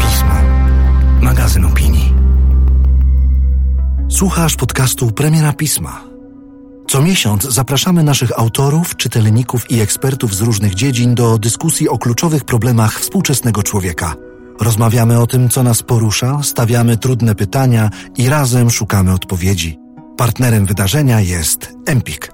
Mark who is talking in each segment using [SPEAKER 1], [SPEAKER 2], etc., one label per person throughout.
[SPEAKER 1] Pismo. Magazyn opinii. Słuchasz podcastu Premiera Pisma. Co miesiąc zapraszamy naszych autorów, czytelników i ekspertów z różnych dziedzin do dyskusji o kluczowych problemach współczesnego człowieka. Rozmawiamy o tym, co nas porusza, stawiamy trudne pytania i razem szukamy odpowiedzi. Partnerem wydarzenia jest Empik.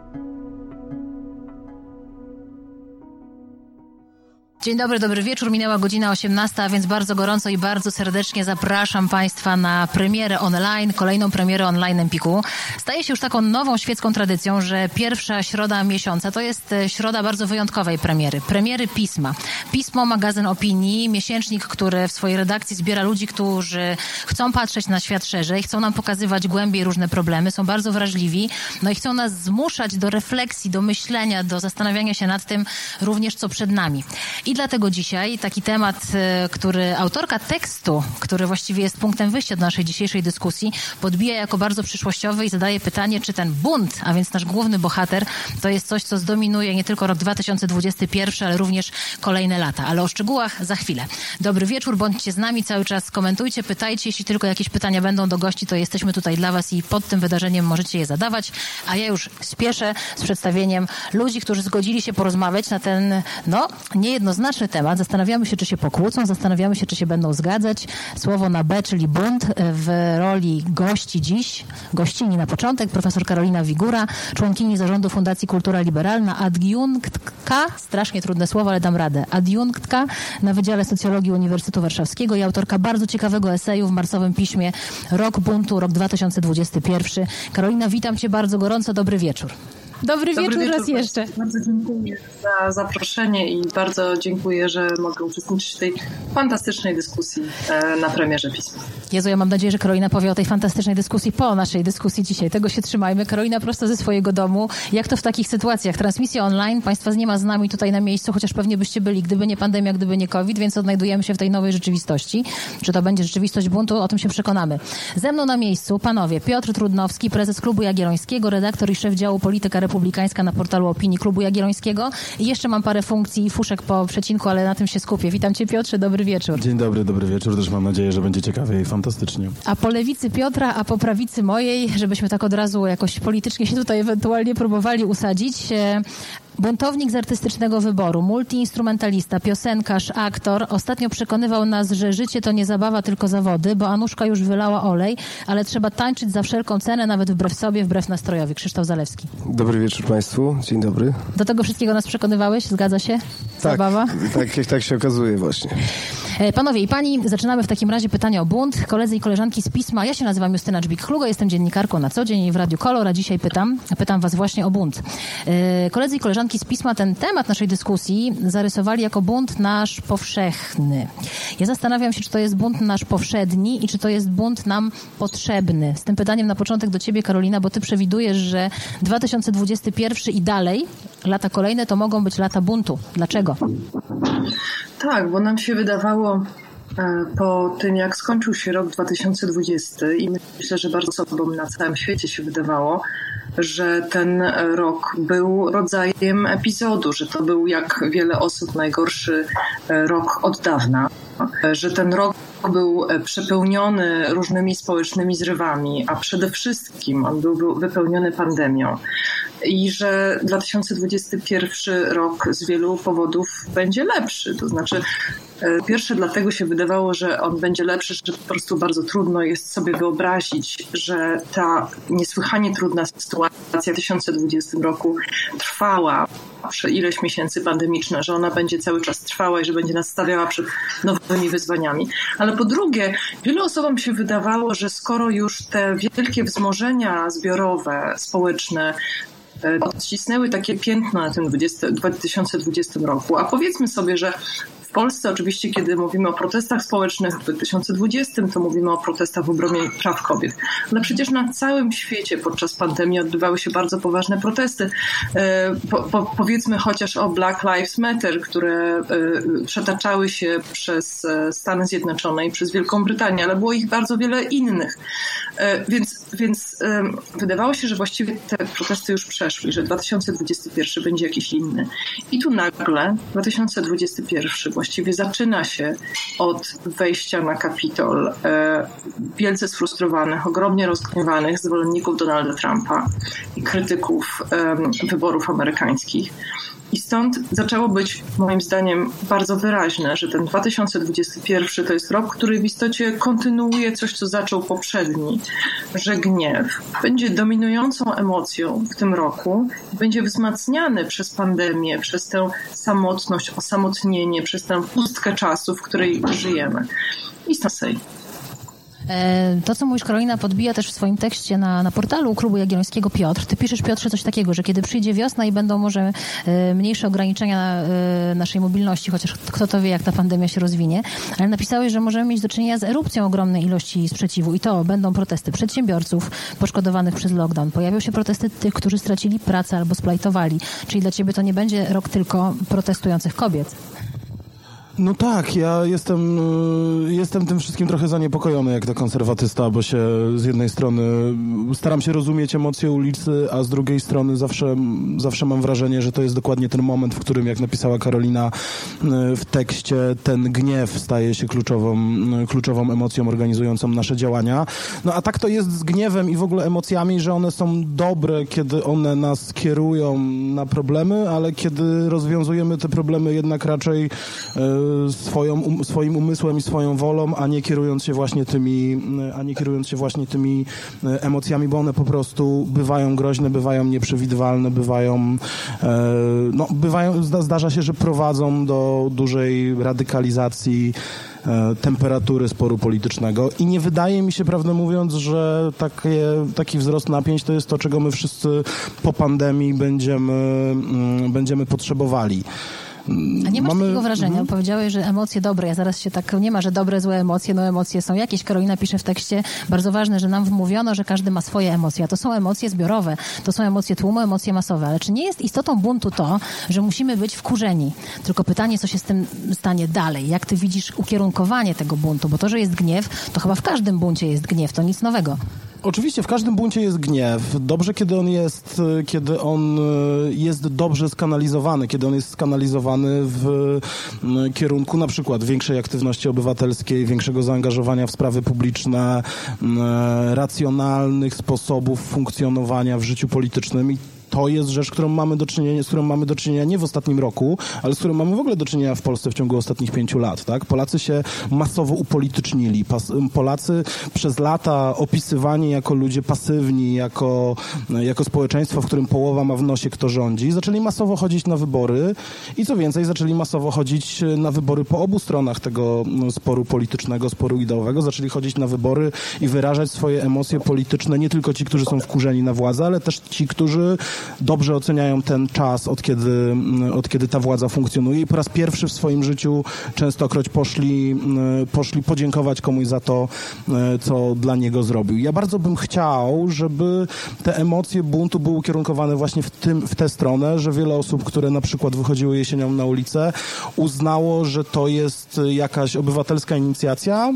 [SPEAKER 2] Dzień dobry, dobry wieczór. Minęła godzina 18, a więc bardzo gorąco i bardzo serdecznie zapraszam Państwa na premierę online, kolejną premierę online Empiku. Staje się już taką nową świecką tradycją, że pierwsza środa miesiąca to jest e, środa bardzo wyjątkowej premiery. Premiery pisma. Pismo, magazyn opinii, miesięcznik, który w swojej redakcji zbiera ludzi, którzy chcą patrzeć na świat szerzej, chcą nam pokazywać głębiej różne problemy, są bardzo wrażliwi, no i chcą nas zmuszać do refleksji, do myślenia, do zastanawiania się nad tym również, co przed nami. I dlatego dzisiaj taki temat, e, który autorka tekstu, który właściwie jest punktem wyjścia do naszej dzisiejszej dyskusji, podbija jako bardzo przyszłościowy i zadaje pytanie, czy ten bunt, a więc nasz główny bohater, to jest coś, co zdominuje nie tylko rok 2021, ale również kolejne lata. Ale o szczegółach za chwilę. Dobry wieczór, bądźcie z nami cały czas, komentujcie, pytajcie. Jeśli tylko jakieś pytania będą do gości, to jesteśmy tutaj dla Was i pod tym wydarzeniem możecie je zadawać. A ja już spieszę z przedstawieniem ludzi, którzy zgodzili się porozmawiać na ten, no, niejednoznaczny ważny temat. Zastanawiamy się, czy się pokłócą, zastanawiamy się, czy się będą zgadzać. Słowo na B, czyli bunt, w roli gości dziś, gościni na początek, profesor Karolina Wigura, członkini zarządu Fundacji Kultura Liberalna, adiunktka, strasznie trudne słowo, ale dam radę, adiunktka na Wydziale Socjologii Uniwersytetu Warszawskiego i autorka bardzo ciekawego eseju w marsowym piśmie Rok buntu, rok 2021. Karolina, witam cię bardzo gorąco, dobry wieczór. Dobry, Dobry wieczór, wieczór raz jeszcze.
[SPEAKER 3] Bardzo dziękuję za zaproszenie i bardzo dziękuję, że mogę uczestniczyć w tej fantastycznej dyskusji e, na premierze pisma.
[SPEAKER 2] Jezu, ja mam nadzieję, że Karolina powie o tej fantastycznej dyskusji po naszej dyskusji dzisiaj. Tego się trzymajmy. Karolina prosto ze swojego domu. Jak to w takich sytuacjach? Transmisja online, Państwa nie ma z nami tutaj na miejscu, chociaż pewnie byście byli, gdyby nie pandemia, gdyby nie COVID, więc odnajdujemy się w tej nowej rzeczywistości. Czy to będzie rzeczywistość buntu? O tym się przekonamy. Ze mną na miejscu panowie Piotr Trudnowski, prezes Klubu Jagiellońskiego, redaktor i szef działu Polityka Republikańska na portalu opinii Klubu Jagiellońskiego. I jeszcze mam parę funkcji i fuszek po przecinku, ale na tym się skupię. Witam cię Piotrze, dobry wieczór.
[SPEAKER 4] Dzień dobry, dobry wieczór. Też mam nadzieję, że będzie ciekawie i fantastycznie.
[SPEAKER 2] A po lewicy Piotra, a po prawicy mojej, żebyśmy tak od razu jakoś politycznie się tutaj ewentualnie próbowali usadzić, e, Buntownik z artystycznego wyboru, multiinstrumentalista, piosenkarz, aktor. Ostatnio przekonywał nas, że życie to nie zabawa, tylko zawody, bo Anuszka już wylała olej, ale trzeba tańczyć za wszelką cenę, nawet wbrew sobie, wbrew nastrojowi. Krzysztof Zalewski.
[SPEAKER 5] Dobry wieczór Państwu, dzień dobry.
[SPEAKER 2] Do tego wszystkiego nas przekonywałeś, zgadza się?
[SPEAKER 5] Tak, zabawa? Tak, tak, tak się okazuje właśnie.
[SPEAKER 2] E, panowie i pani, zaczynamy w takim razie pytanie o bunt. Koledzy i koleżanki z pisma. Ja się nazywam Justyna Dżbik-Klugo, jestem dziennikarką na co dzień w Radiu Kolor, a dzisiaj pytam, pytam was właśnie o bunt. E, koledzy i koleżanki z pisma ten temat naszej dyskusji zarysowali jako bunt nasz powszechny. Ja zastanawiam się, czy to jest bunt nasz powszedni i czy to jest bunt nam potrzebny. Z tym pytaniem na początek do ciebie, Karolina, bo ty przewidujesz, że 2021 i dalej, lata kolejne, to mogą być lata buntu. Dlaczego?
[SPEAKER 3] Tak, bo nam się wydawało e, po tym, jak skończył się rok 2020 i myślę, że bardzo osobom na całym świecie się wydawało, że ten rok był rodzajem epizodu, że to był jak wiele osób najgorszy e, rok od dawna, że ten rok był przepełniony różnymi społecznymi zrywami, a przede wszystkim on był wypełniony pandemią i że 2021 rok z wielu powodów będzie lepszy. To znaczy, e, pierwsze dlatego się wydawało, że on będzie lepszy, że po prostu bardzo trudno jest sobie wyobrazić, że ta niesłychanie trudna sytuacja w 2020 roku trwała ileś miesięcy pandemiczna, że ona będzie cały czas trwała i że będzie nas stawiała przed nowymi wyzwaniami. Ale po drugie, wielu osobom się wydawało, że skoro już te wielkie wzmożenia zbiorowe, społeczne E, odcisnęły takie piętno na tym 20, 2020 roku. A powiedzmy sobie, że w Polsce oczywiście, kiedy mówimy o protestach społecznych w 2020, to mówimy o protestach w obronie praw kobiet. Ale przecież na całym świecie podczas pandemii odbywały się bardzo poważne protesty. E, po, po, powiedzmy chociaż o Black Lives Matter, które e, przetaczały się przez Stany Zjednoczone i przez Wielką Brytanię, ale było ich bardzo wiele innych. Więc więc wydawało się, że właściwie te protesty już przeszły, że 2021 będzie jakiś inny. I tu nagle 2021 właściwie zaczyna się od wejścia na Kapitol e, wielce sfrustrowanych, ogromnie rozgniewanych zwolenników Donalda Trumpa i krytyków wyborów amerykańskich. I stąd zaczęło być moim zdaniem bardzo wyraźne, że ten 2021 to jest rok, który w istocie kontynuuje coś, co zaczął poprzedni, że gniew będzie dominującą emocją w tym roku będzie wzmacniany przez pandemię, przez tę samotność, osamotnienie, przez tę pustkę czasu, w której żyjemy. I stąd
[SPEAKER 2] to, co mówisz, Karolina, podbija też w swoim tekście na, na portalu Klubu Jagiellońskiego Piotr. Ty piszesz, Piotrze, coś takiego, że kiedy przyjdzie wiosna i będą może e, mniejsze ograniczenia e, naszej mobilności, chociaż kto to wie, jak ta pandemia się rozwinie, ale napisałeś, że możemy mieć do czynienia z erupcją ogromnej ilości sprzeciwu i to będą protesty przedsiębiorców poszkodowanych przez lockdown. Pojawią się protesty tych, którzy stracili pracę albo splajtowali. Czyli dla ciebie to nie będzie rok tylko protestujących kobiet.
[SPEAKER 4] No tak, ja jestem, y, jestem tym wszystkim trochę zaniepokojony jak to konserwatysta, bo się z jednej strony staram się rozumieć emocje ulicy, a z drugiej strony zawsze, zawsze mam wrażenie, że to jest dokładnie ten moment, w którym, jak napisała Karolina y, w tekście, ten gniew staje się kluczową, y, kluczową emocją organizującą nasze działania. No a tak to jest z gniewem i w ogóle emocjami, że one są dobre, kiedy one nas kierują na problemy, ale kiedy rozwiązujemy te problemy jednak raczej swoją, um, swoim umysłem i swoją wolą, a nie kierując się właśnie tymi, a nie kierując się właśnie tymi e, emocjami, bo one po prostu bywają groźne, bywają nieprzewidywalne, bywają, e, no, bywają, zdarza się, że prowadzą do dużej radykalizacji e, temperatury sporu politycznego i nie wydaje mi się, prawdę mówiąc, że takie, taki wzrost napięć to jest to, czego my wszyscy po pandemii będziemy, mm, będziemy potrzebowali.
[SPEAKER 2] A nie masz Mamy... takiego wrażenia? Mhm. Powiedziałeś, że emocje dobre. Ja zaraz się tak... Nie ma, że dobre, złe emocje. No emocje są jakieś. Karolina pisze w tekście, bardzo ważne, że nam wmówiono, że każdy ma swoje emocje. A to są emocje zbiorowe. To są emocje tłumu, emocje masowe. Ale czy nie jest istotą buntu to, że musimy być wkurzeni? Tylko pytanie, co się z tym stanie dalej? Jak ty widzisz ukierunkowanie tego buntu? Bo to, że jest gniew, to chyba w każdym buncie jest gniew. To nic nowego.
[SPEAKER 4] Oczywiście w każdym buncie jest gniew. Dobrze, kiedy on jest, kiedy on e, jest dobrze skanalizowany, kiedy on jest skanalizowany w kierunku na przykład większej aktywności obywatelskiej, większego zaangażowania w sprawy publiczne, racjonalnych sposobów funkcjonowania w życiu politycznym i to jest rzecz, którą mamy do czynienia, z którą mamy do czynienia nie w ostatnim roku, ale z którą mamy w ogóle do czynienia w Polsce w ciągu ostatnich pięciu lat. Tak? Polacy się masowo upolitycznili. Pas, Polacy przez lata opisywani jako ludzie pasywni, jako, jako społeczeństwo, w którym połowa ma w nosie kto rządzi, zaczęli masowo chodzić na wybory i co więcej, zaczęli masowo chodzić na wybory po obu stronach tego no, sporu politycznego, sporu ideowego. Zaczęli chodzić na wybory i wyrażać swoje emocje polityczne, nie tylko ci, którzy są wkurzeni na władzę, ale też ci, którzy dobrze oceniają ten czas, od kiedy, mm, od kiedy ta władza funkcjonuje i po raz pierwszy w swoim życiu częstokroć poszli, mm, poszli podziękować komuś za to, e, co dla niego zrobił. Ja bardzo bym chciał, żeby te emocje buntu były ukierunkowane właśnie w, tym, w tę stronę, że wiele osób, które na przykład wychodziły jesienią na ulicę, uznało, że to jest jakaś obywatelska inicjacja,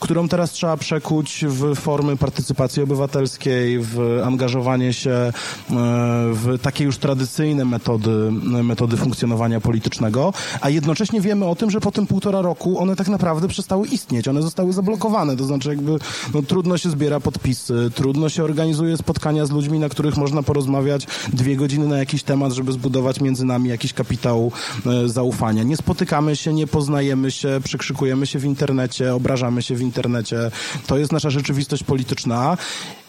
[SPEAKER 4] którą teraz trzeba przekuć w formy partycypacji obywatelskiej, w angażowanie się e, w takie już tradycyjne metody, metody funkcjonowania politycznego, a jednocześnie wiemy o tym, że po tym półtora roku one tak naprawdę przestały istnieć, one zostały zablokowane, to znaczy jakby no, trudno się zbiera podpisy, trudno się organizuje spotkania z ludźmi, na których można porozmawiać dwie godziny na jakiś temat, żeby zbudować między nami jakiś kapitał e, zaufania. Nie spotykamy się, nie poznajemy się, przykrzykujemy się w internecie, obrażamy się w internecie. To jest nasza rzeczywistość polityczna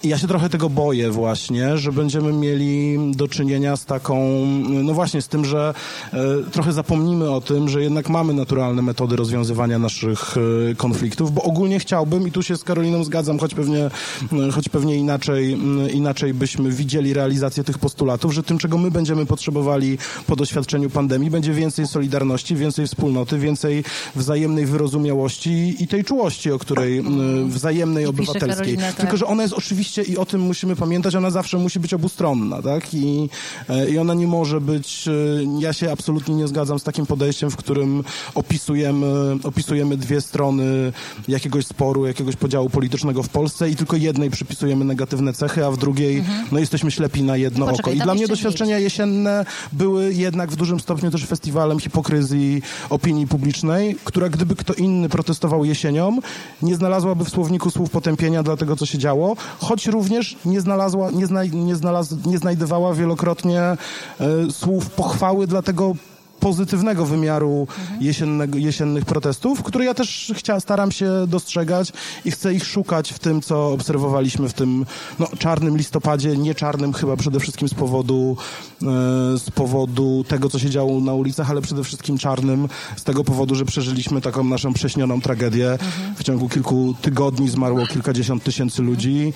[SPEAKER 4] i ja się trochę tego boję właśnie, że będziemy mieli do czynienia z taką, no właśnie z tym, że e, trochę zapomnimy o tym, że jednak mamy naturalne metody rozwiązywania naszych e, konfliktów, bo ogólnie chciałbym, i tu się z Karoliną zgadzam, choć pewnie, e, choć pewnie inaczej, inaczej byśmy widzieli realizację tych postulatów, że tym, czego my będziemy potrzebowali po doświadczeniu pandemii, będzie więcej solidarności, więcej wspólnoty, więcej wzajemnej wyrozumiałości i tej czułości, o której wzajemnej obywatelskiej. Karolina, tak. Tylko, że ona jest oczywiście i o tym musimy pamiętać, ona zawsze musi być obustronna, tak? Tak? I, e, I ona nie może być, e, ja się absolutnie nie zgadzam z takim podejściem, w którym opisujemy, opisujemy dwie strony jakiegoś sporu, jakiegoś podziału politycznego w Polsce i tylko jednej przypisujemy negatywne cechy, a w drugiej mhm. no jesteśmy ślepi na jedno Poczekaj, oko. I dla mnie doświadczenia jesienne były jednak w dużym stopniu też festiwalem hipokryzji opinii publicznej, która gdyby kto inny protestował jesienią, nie znalazłaby w słowniku słów potępienia dla tego, co się działo, choć również nie znalazła, nie, zna, nie, znalaz, nie znajdowała wielokrotnie e, słów pochwały dla tego pozytywnego wymiaru jesiennego, jesiennych protestów, które ja też chcia, staram się dostrzegać i chcę ich szukać w tym, co obserwowaliśmy w tym no, czarnym listopadzie, nie czarnym chyba przede wszystkim z powodu, e, z powodu tego, co się działo na ulicach, ale przede wszystkim czarnym z tego powodu, że przeżyliśmy taką naszą prześnioną tragedię. W ciągu kilku tygodni zmarło kilkadziesiąt tysięcy ludzi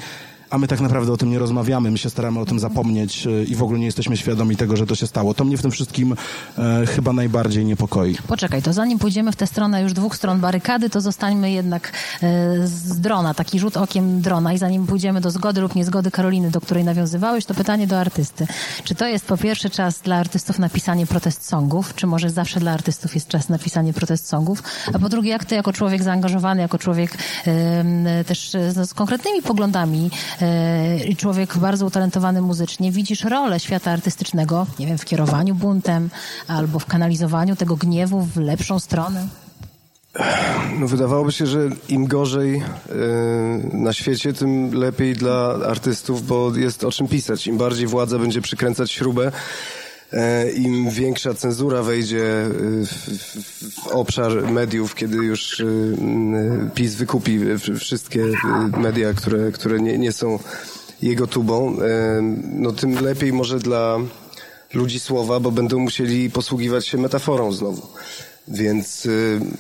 [SPEAKER 4] a my tak naprawdę o tym nie rozmawiamy, my się staramy o tym zapomnieć e, i w ogóle nie jesteśmy świadomi tego, że to się stało. To mnie w tym wszystkim e, chyba najbardziej niepokoi.
[SPEAKER 2] Poczekaj, to zanim pójdziemy w tę stronę już dwóch stron barykady, to zostańmy jednak e, z drona, taki rzut okiem drona i zanim pójdziemy do zgody lub niezgody Karoliny, do której nawiązywałeś, to pytanie do artysty. Czy to jest po pierwsze czas dla artystów na pisanie protest songów, czy może zawsze dla artystów jest czas na pisanie protest songów, a po drugie, jak ty jako człowiek zaangażowany, jako człowiek e, też z konkretnymi poglądami, i człowiek bardzo utalentowany muzycznie, widzisz rolę świata artystycznego, nie wiem, w kierowaniu buntem albo w kanalizowaniu tego gniewu w lepszą stronę?
[SPEAKER 5] No wydawałoby się, że im gorzej yy, na świecie, tym lepiej dla artystów, bo jest o czym pisać. Im bardziej władza będzie przykręcać śrubę, E, im większa cenzura wejdzie e, w, w, obszar mediów, kiedy już e, PiS wykupi wszystkie media, które, które nie, nie są jego tubą, no tym lepiej może dla ludzi słowa, bo będą musieli posługiwać się metaforą znowu. Więc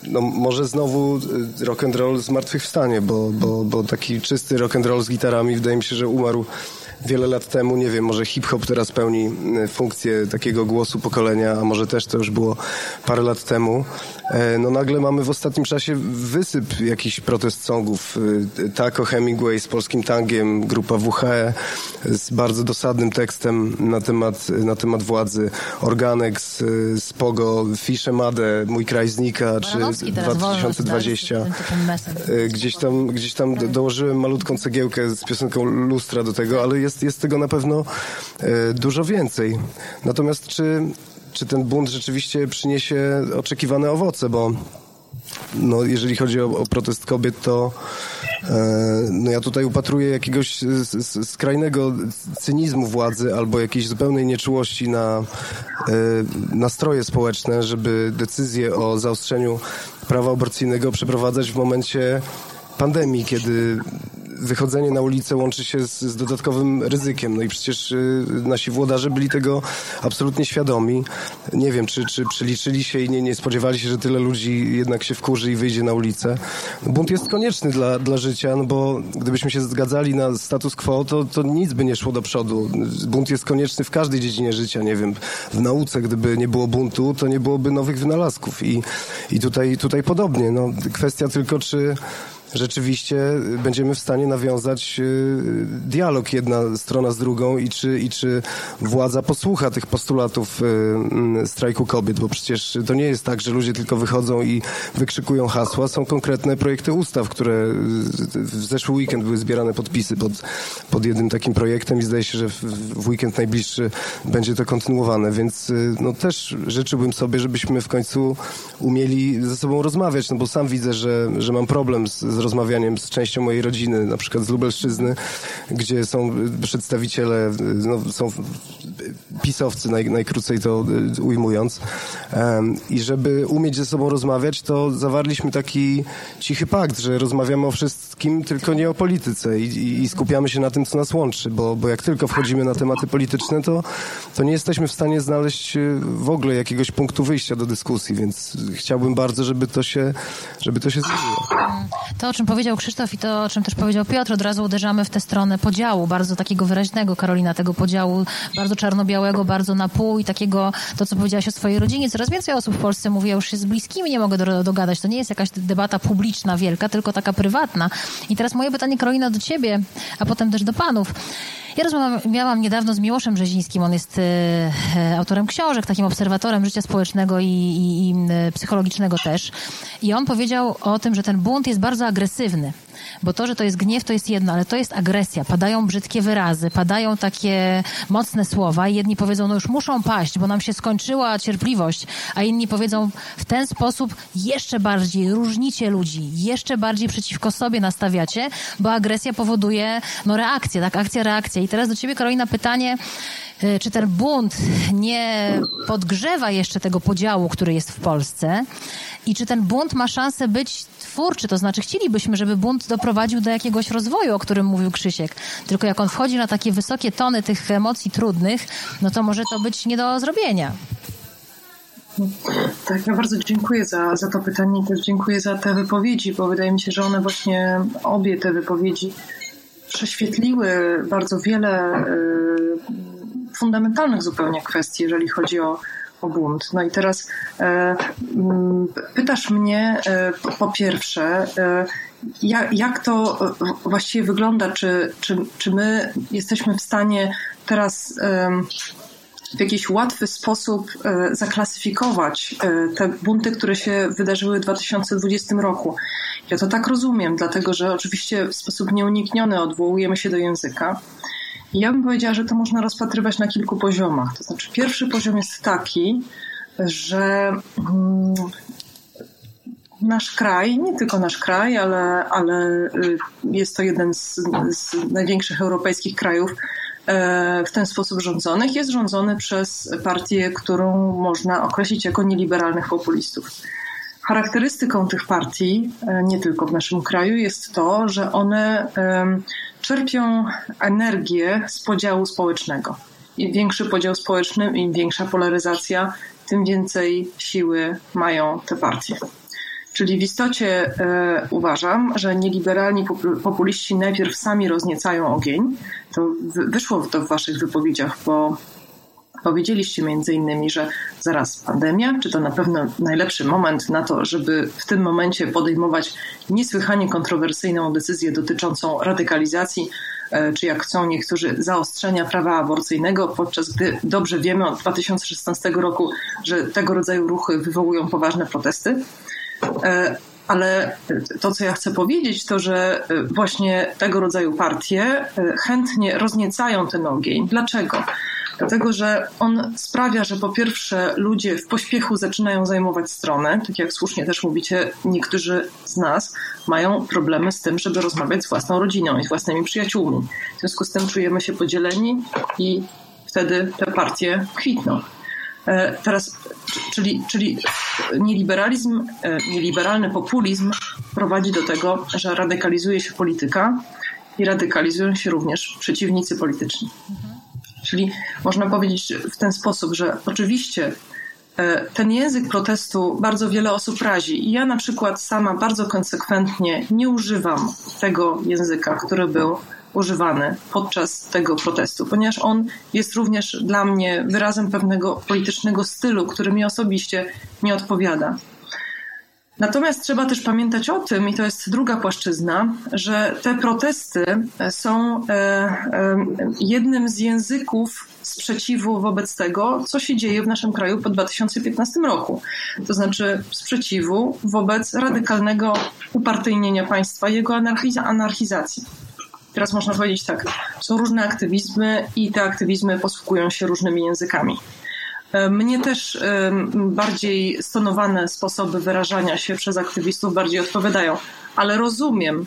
[SPEAKER 5] no, może znowu rock and roll zmartwychwstanie, bo, bo, bo taki czysty rock and roll z gitarami wydaje mi się, że umarł wiele lat temu, nie wiem, może hip-hop teraz pełni e, funkcję takiego głosu pokolenia, a może też to już było parę lat temu. E, no nagle mamy w ostatnim czasie wysyp jakichś protest songów. E, Taco Hemingway z polskim tangiem, grupa WHE z bardzo dosadnym tekstem na temat, na temat władzy, Organek z, z Pogo, Fisze Made, Mój kraj znika, czy 2020. Gdzieś tam, gdzieś tam dołożyłem malutką cegiełkę z piosenką Lustra do tego, ale jest, jest tego na pewno e, dużo więcej. Natomiast czy, czy ten bunt rzeczywiście przyniesie oczekiwane owoce, bo no, jeżeli chodzi o, o protest kobiet, to e, no, ja tutaj upatruję jakiegoś skrajnego cynizmu władzy albo jakiejś zupełnej nieczułości na e, nastroje społeczne, żeby decyzję o zaostrzeniu prawa aborcyjnego przeprowadzać w momencie pandemii, kiedy wychodzenie na ulicę łączy się z, z, dodatkowym ryzykiem. No i przecież y, nasi włodarze byli tego absolutnie świadomi. Nie wiem, czy, czy przeliczyli się i nie, nie spodziewali się, że tyle ludzi jednak się wkurzy i wyjdzie na ulicę. Bunt jest konieczny dla, dla życia, no bo gdybyśmy się zgadzali na status quo, to, to nic by nie szło do przodu. Bunt jest konieczny w każdej dziedzinie życia, nie wiem, w nauce, gdyby nie było buntu, to nie byłoby nowych wynalazków i, i tutaj, tutaj podobnie. No, kwestia tylko, czy rzeczywiście będziemy w stanie nawiązać y, dialog jedna strona z drugą i czy, i czy władza posłucha tych postulatów y, mm, strajku kobiet, bo przecież to nie jest tak, że ludzie tylko wychodzą i wykrzykują hasła. Są konkretne projekty ustaw, które w zeszły weekend były zbierane podpisy pod, pod jednym takim projektem i zdaje się, że w, weekend najbliższy będzie to kontynuowane, więc y, no też życzyłbym sobie, żebyśmy w końcu umieli ze sobą rozmawiać, no bo sam widzę, że, że mam problem z, z rozmawianiem z częścią mojej rodziny, na przykład z Lubelszczyzny, gdzie są przedstawiciele, no, są pisowcy, naj, najkrócej to y, ujmując. I żeby umieć ze sobą rozmawiać, to zawarliśmy taki cichy pakt, że rozmawiamy o wszystkim, tylko nie o polityce i, i skupiamy się na tym, co nas łączy, bo, bo jak tylko wchodzimy na tematy polityczne, to, to nie jesteśmy w stanie znaleźć y, w ogóle jakiegoś punktu wyjścia do dyskusji, więc chciałbym bardzo, żeby to się, żeby to się zmieniło.
[SPEAKER 2] To, o czym powiedział Krzysztof i to, o czym też powiedział Piotr, od razu uderzamy w tę stronę podziału, bardzo takiego wyraźnego, Karolina, tego podziału bardzo czarno-białego, bardzo na pół i takiego, to co powiedziałaś o swojej rodzinie. Coraz więcej osób w Polsce mówi, ja już się z bliskimi nie mogę do, dogadać. To nie jest jakaś debata publiczna wielka, tylko taka prywatna. I teraz moje pytanie, Karolina, do ciebie, a potem też do panów. Ja rozmawiałam niedawno z Miłoszem Brzezińskim, on jest e, autorem książek, takim obserwatorem życia społecznego i, i, i psychologicznego też. I on powiedział o tym, że ten bunt jest bardzo agresywny. Bo to, że to jest gniew, to jest jedno, ale to jest agresja. Padają brzydkie wyrazy, padają takie mocne słowa i jedni powiedzą, no już muszą paść, bo nam się skończyła cierpliwość, a inni powiedzą w ten sposób jeszcze bardziej różnicie ludzi, jeszcze bardziej przeciwko sobie nastawiacie, bo agresja powoduje no reakcję, tak? Akcja, reakcja. I teraz do ciebie, Karolina, pytanie, czy ten bunt nie podgrzewa jeszcze tego podziału, który jest w Polsce i czy ten bunt ma szansę być twórczy, to znaczy chcielibyśmy, żeby bunt doprowadził do jakiegoś rozwoju, o którym mówił Krzysiek. Tylko jak on wchodzi na takie wysokie tony tych emocji trudnych, no to może to być nie do zrobienia.
[SPEAKER 3] Tak, ja bardzo dziękuję za, za to pytanie i też dziękuję za te wypowiedzi, bo wydaje mi się, że one właśnie, obie te wypowiedzi prześwietliły bardzo wiele y, fundamentalnych zupełnie kwestii, jeżeli chodzi o, o bunt. No i teraz e, pytasz mnie e, po, pierwsze, e, jak, jak to właściwie wygląda, czy, czy, czy my jesteśmy w stanie teraz w jakiś łatwy sposób zaklasyfikować te bunty, które się wydarzyły w 2020 roku. Ja to tak rozumiem, dlatego że oczywiście w sposób nieunikniony odwołujemy się do języka. Ja bym powiedziała, że to można rozpatrywać na kilku poziomach. To znaczy, pierwszy poziom jest taki, że mm, nasz kraj, nie tylko nasz kraj, ale, ale y, jest to jeden z, z największych europejskich krajów e, w ten sposób rządzonych, jest rządzony przez partię, którą można określić jako nieliberalnych populistów. Charakterystyką tych partii, e, nie tylko w naszym kraju, jest to, że one czerpią energię z podziału społecznego. Im większy podział społeczny, im większa polaryzacja, tym więcej siły mają te partie. Czyli w istocie e, uważam, że nieliberalni populiści najpierw sami rozniecają ogień. To wyszło to w waszych wypowiedziach, bo Powiedzieliście między innymi, że zaraz pandemia, czy to na pewno najlepszy moment na to, żeby w tym momencie podejmować niesłychanie kontrowersyjną decyzję dotyczącą radykalizacji, e, czy jak chcą niektórzy, zaostrzenia prawa aborcyjnego, podczas gdy dobrze wiemy od 2016 roku, że tego rodzaju ruchy wywołują poważne protesty. E, ale to, co ja chcę powiedzieć, to że e, właśnie tego rodzaju partie chętnie rozniecają ten ogień. Dlaczego? Dlatego, że on sprawia, że po pierwsze ludzie w pośpiechu zaczynają zajmować stronę, tak jak słusznie też mówicie, niektórzy z nas mają problemy z tym, żeby rozmawiać z własną rodziną i z własnymi przyjaciółmi. W związku z tym czujemy się podzieleni i wtedy te partie kwitną. E, teraz, czyli, czyli nieliberalizm, e, nieliberalny populizm prowadzi do tego, że radykalizuje się polityka i radykalizują się również przeciwnicy polityczni. Czyli można powiedzieć w ten sposób, że oczywiście e, ten język protestu bardzo wiele osób razi. I ja na przykład sama bardzo konsekwentnie nie używam tego języka, który był używany podczas tego protestu, ponieważ on jest również dla mnie wyrazem pewnego politycznego stylu, który mi osobiście nie odpowiada. Natomiast trzeba też pamiętać o tym, i to jest druga płaszczyzna, że te protesty są e, e, jednym z języków sprzeciwu wobec tego, co się dzieje w naszym kraju po 2015 roku. To znaczy sprzeciwu wobec radykalnego upartyjnienia państwa, jego anarchizacji. Teraz można powiedzieć tak, są różne aktywizmy i te aktywizmy posługują się różnymi językami. E, mnie też bardziej stonowane sposoby wyrażania się przez aktywistów bardziej odpowiadają, ale rozumiem,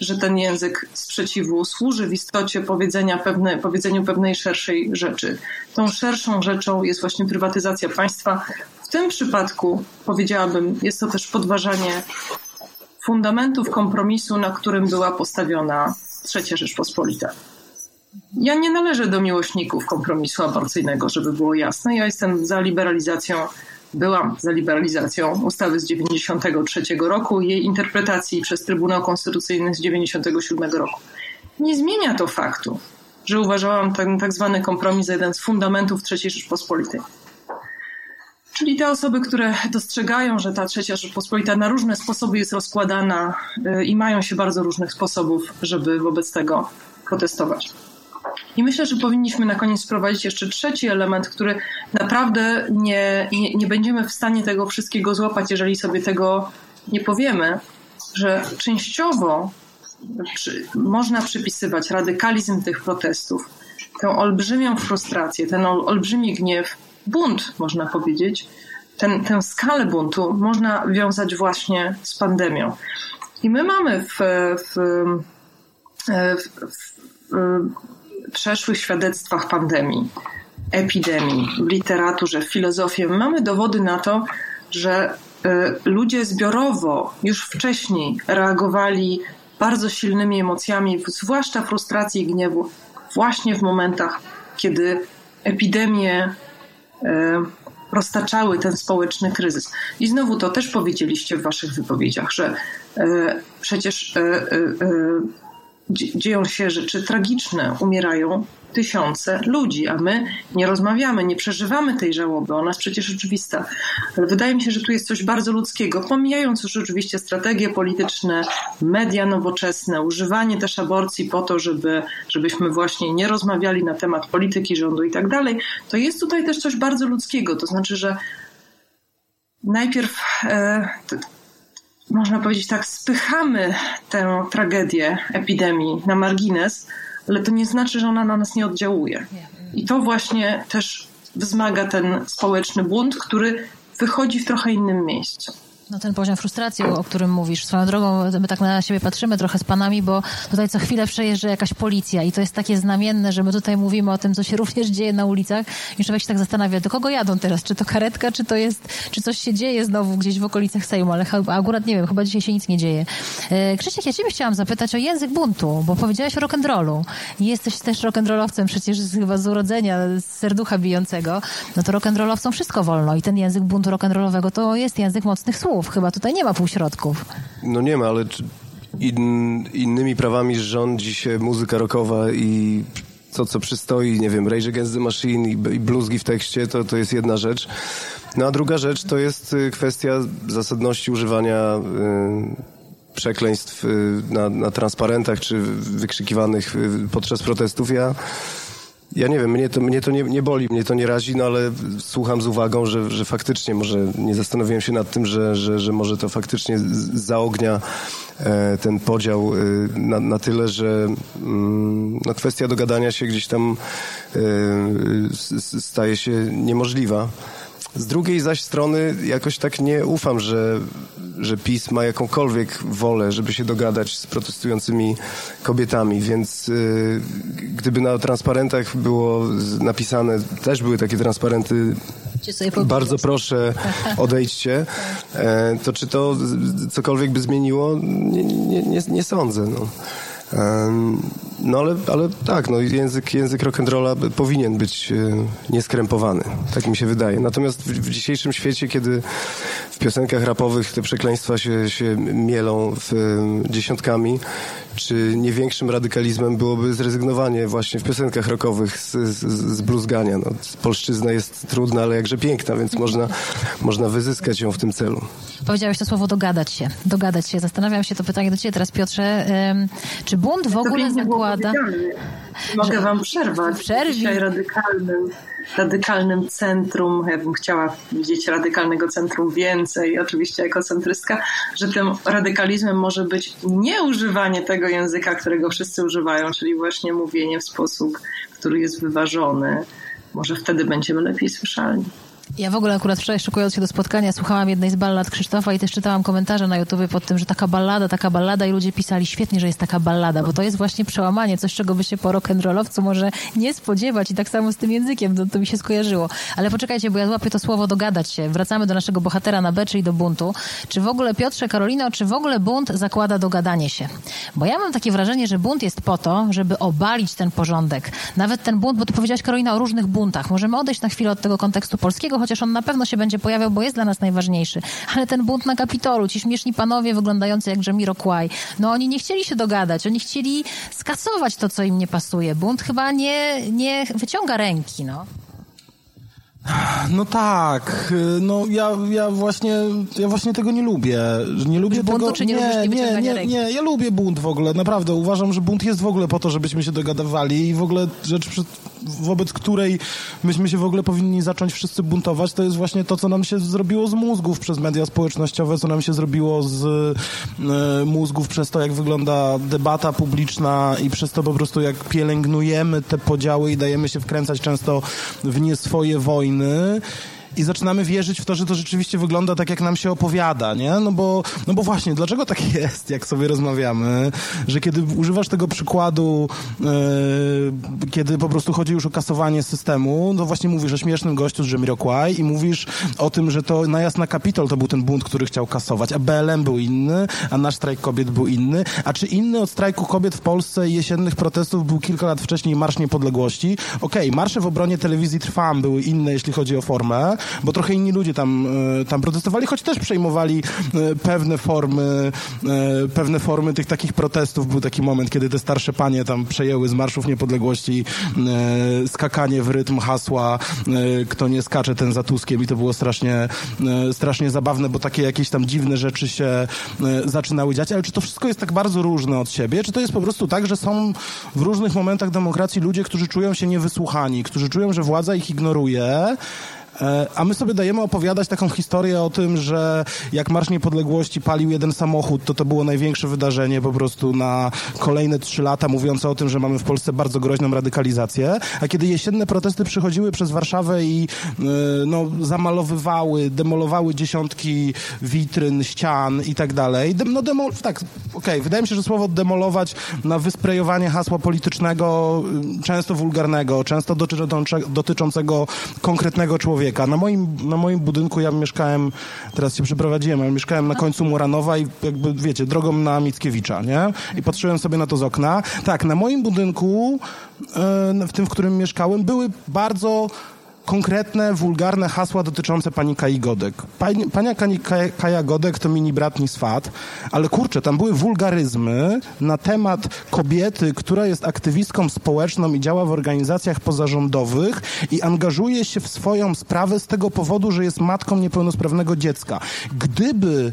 [SPEAKER 3] że ten język sprzeciwu służy w istocie powiedzenia pewne, powiedzeniu pewnej szerszej rzeczy. Tą szerszą rzeczą jest właśnie prywatyzacja państwa. W tym przypadku powiedziałabym, jest to też podważanie fundamentów kompromisu, na którym była postawiona Trzecia Rzeczpospolita. Ja nie należę do miłośników kompromisu aborcyjnego, żeby było jasne. Ja jestem za liberalizacją, byłam za liberalizacją ustawy z 93 roku, jej interpretacji przez Trybunał Konstytucyjny z 97 roku. Nie zmienia to faktu, że uważałam ten tak zwany kompromis za jeden z fundamentów III Rzeczpospolitej. Czyli te osoby, które dostrzegają, że ta trzecia Rzeczpospolita na różne sposoby jest rozkładana y, i mają się bardzo różnych sposobów, żeby wobec tego protestować. I myślę, że powinniśmy na koniec wprowadzić jeszcze trzeci element, który naprawdę nie, nie, nie będziemy w stanie tego wszystkiego złapać, jeżeli sobie tego nie powiemy, że częściowo można przypisywać radykalizm tych protestów, tę olbrzymią frustrację, ten ol, olbrzymi gniew, bunt, można powiedzieć, ten, tę skalę buntu można wiązać właśnie z pandemią. I my mamy w, w, w, w przeszłych świadectwach pandemii, epidemii, w literaturze, w filozofii, mamy dowody na to, że e, ludzie zbiorowo już wcześniej reagowali bardzo silnymi emocjami, zwłaszcza frustracji i gniewu, właśnie w momentach, kiedy epidemie e, roztaczały ten społeczny kryzys. I znowu to też powiedzieliście w waszych wypowiedziach, że e, przecież dzieją się rzeczy tragiczne, umierają tysiące ludzi, a my nie rozmawiamy, nie przeżywamy tej żałoby. Ona jest przecież oczywista. Ale wydaje mi się, że tu jest coś bardzo ludzkiego, pomijając już oczywiście strategie polityczne, media nowoczesne, używanie też aborcji po to, żeby, żebyśmy właśnie nie rozmawiali na temat polityki rządu i tak dalej, to jest tutaj też coś bardzo ludzkiego. To znaczy, że najpierw e, można powiedzieć tak, spychamy tę tragedię epidemii na margines, ale to nie znaczy, że ona na nas nie oddziałuje. I to właśnie też wzmaga ten społeczny bunt, który wychodzi w trochę innym miejscu.
[SPEAKER 2] No ten poziom frustracji, o którym mówisz. Swoją drogą my tak na siebie patrzymy trochę z panami, bo tutaj co chwilę przejeżdża jakaś policja i to jest takie znamienne, że my tutaj mówimy o tym, co się również dzieje na ulicach i człowiek się tak zastanawia, do kogo jadą teraz? Czy to karetka, czy to jest, czy coś się dzieje znowu gdzieś w okolicach Sejmu, ale akurat nie wiem, chyba dzisiaj się nic nie dzieje. E, Krzysiek, ja ciebie chciałam zapytać o język buntu, bo powiedziałeś o rock'n'rollu. Jesteś też rock'n'rollowcem przecież chyba z urodzenia, z serducha bijącego. No to rock'n'rollowcom wszystko wolno i ten język buntu rock'n'rollowego to jest język mocnych słów Chyba tutaj nie ma półśrodków.
[SPEAKER 5] No nie ma, ale in, innymi prawami rządzi się muzyka rockowa i to, co przystoi, nie wiem, Rage Against the Machine i, i bluzgi w tekście, to, to jest jedna rzecz. No a druga rzecz to jest y, kwestia zasadności używania y, przekleństw y, na, na transparentach czy wykrzykiwanych y, podczas protestów. Ja ja nie wiem, mnie to, mnie to nie, nie boli, mnie to nie razi, no ale słucham z uwagą, że, że faktycznie może nie zastanowiłem się nad tym, że, że, że może to faktycznie zaognia e, ten podział e, na, na tyle, że mm, no, kwestia dogadania się gdzieś tam e, staje się niemożliwa. Z drugiej zaś strony jakoś tak nie ufam, że, że PiS ma jakąkolwiek wolę, żeby się dogadać z protestującymi kobietami, więc y, gdyby na transparentach było napisane, też były takie transparenty bardzo proszę, odejdźcie. E, to czy to cokolwiek by zmieniło? Nie, nie, nie, nie sądzę. No. No ale, ale tak, no język, język rock'n'rolla powinien być e, nieskrępowany, tak mi się wydaje. Natomiast w, w, dzisiejszym świecie, kiedy piosenkach rapowych te przekleństwa się, się mielą w, dziesiątkami, czy nie większym radykalizmem byłoby zrezygnowanie właśnie w piosenkach rockowych z, z, z bluzgania. No, polszczyzna jest trudna, ale jakże piękna, więc można, można wyzyskać ją w tym celu.
[SPEAKER 2] Powiedziałeś to słowo dogadać się. Dogadać się. Zastanawiam się to pytanie do ciebie teraz, Piotrze. Czy bunt w ogóle zakłada...
[SPEAKER 3] Mogę wam przerwać. Dzisiaj radykalnym, radykalnym centrum, ja bym chciała widzieć radykalnego centrum więcej, oczywiście jako centrystka, że tym radykalizmem może być nieużywanie tego języka, którego wszyscy używają, czyli właśnie mówienie w sposób, który jest wyważony. Może wtedy będziemy lepiej słyszalni.
[SPEAKER 2] Ja w ogóle akurat wczoraj szukując się do spotkania słuchałam jednej z ballad Krzysztofa i też czytałam komentarze na YouTube pod tym, że taka ballada, taka ballada i ludzie pisali świetnie, że jest taka ballada, bo to jest właśnie przełamanie, coś czego by się po rock'n'rollowcu może nie spodziewać i tak samo z tym językiem, to, to mi się skojarzyło. Ale poczekajcie, bo ja złapię to słowo dogadać się. Wracamy do naszego bohatera na B, czyli do buntu. Czy w ogóle Piotrze, Karolino, czy w ogóle bunt zakłada dogadanie się? Bo ja mam takie wrażenie, że bunt jest po to, żeby obalić ten porządek. Nawet ten bunt, bo ty powiedziałaś Karolina o różnych buntach. Możemy odejść na chwilę od tego kontekstu polskiego, chociaż on na pewno się będzie pojawiał, bo jest dla nas najważniejszy. Ale ten bunt na Kapitolu, ci śmieszni panowie wyglądający jak Jamiroquai, no oni nie chcieli się dogadać, oni chcieli skasować to, co im nie pasuje. Bunt chyba nie, nie wyciąga ręki, no.
[SPEAKER 4] No tak, no ja, ja właśnie ja właśnie tego nie lubię. Nie lubię
[SPEAKER 2] buntu,
[SPEAKER 4] tego.
[SPEAKER 2] czy nie, nie,
[SPEAKER 4] nie, nie, nie, ja lubię bunt w ogóle, naprawdę. Uważam, że bunt jest w ogóle po to, żebyśmy się dogadywali i w ogóle rzecz, wobec której myśmy się w ogóle powinni zacząć wszyscy buntować, to jest właśnie to, co nam się zrobiło z mózgów przez media społecznościowe, co nam się zrobiło z e, mózgów przez to, jak wygląda debata publiczna i przez to po prostu, jak pielęgnujemy te podziały i dajemy się wkręcać często w nie swoje wojny i zaczynamy wierzyć w to, że to rzeczywiście wygląda tak, jak nam się opowiada, nie? No bo, no bo właśnie, dlaczego tak jest, jak sobie rozmawiamy, że kiedy używasz tego przykładu, yy, kiedy po prostu chodzi już o kasowanie systemu, no właśnie mówisz o śmiesznym gościu z Jamiroquai i mówisz o tym, że to najazd na Kapitol to był ten bunt, który chciał kasować, a BLM był inny, a nasz strajk kobiet był inny, a czy inny od strajku kobiet w Polsce i jesiennych protestów był kilka lat wcześniej Marsz Niepodległości? Okej, okay, marsze w obronie telewizji Trwam były inne, jeśli chodzi o formę, bo trochę inni ludzie tam, e, tam protestowali, choć też przejmowali e, pewne formy, e, pewne formy tych takich protestów. Był taki moment, kiedy te starsze panie tam przejęły z Marszów Niepodległości skakanie w rytm hasła kto nie skacze, ten za Tuskiem i to było strasznie, strasznie zabawne, bo takie jakieś tam dziwne rzeczy się zaczynały dziać, ale czy to wszystko jest tak bardzo różne od siebie, czy to jest po prostu tak, że są w różnych momentach demokracji ludzie, którzy czują się niewysłuchani, którzy czują, że władza ich ignoruje, a my sobie dajemy opowiadać taką historię o tym, że jak Marsz Niepodległości palił jeden samochód, to to było największe wydarzenie po prostu na kolejne trzy lata, mówiące o tym, że mamy w Polsce bardzo groźną radykalizację. A kiedy jesienne protesty przychodziły przez Warszawę i e, no, zamalowywały, demolowały dziesiątki witryn, ścian i tak dalej. No demo, tak, okej, okay. wydaje mi się, że słowo demolować na wysprejowanie hasła politycznego, y, często wulgarnego, często dotyczącego konkretnego człowieka, człowieka. Na moim, na moim budynku ja mieszkałem, teraz się przeprowadziłem, ale mieszkałem na końcu Muranowa i jakby, wiecie, drogą na Mickiewicza, nie? I patrzyłem sobie na to z okna. Tak, na moim budynku, e, w tym, w którym mieszkałem, były bardzo konkretne, wulgarne hasła dotyczące pani Kai Godek. Pani, pania Kaja Godek to mini brat Nisfat, ale kurczę, tam były wulgaryzmy na temat kobiety, która jest aktywistką społeczną i działa w organizacjach pozarządowych i angażuje się w swoją sprawę z tego powodu, że jest matką niepełnosprawnego dziecka. Gdyby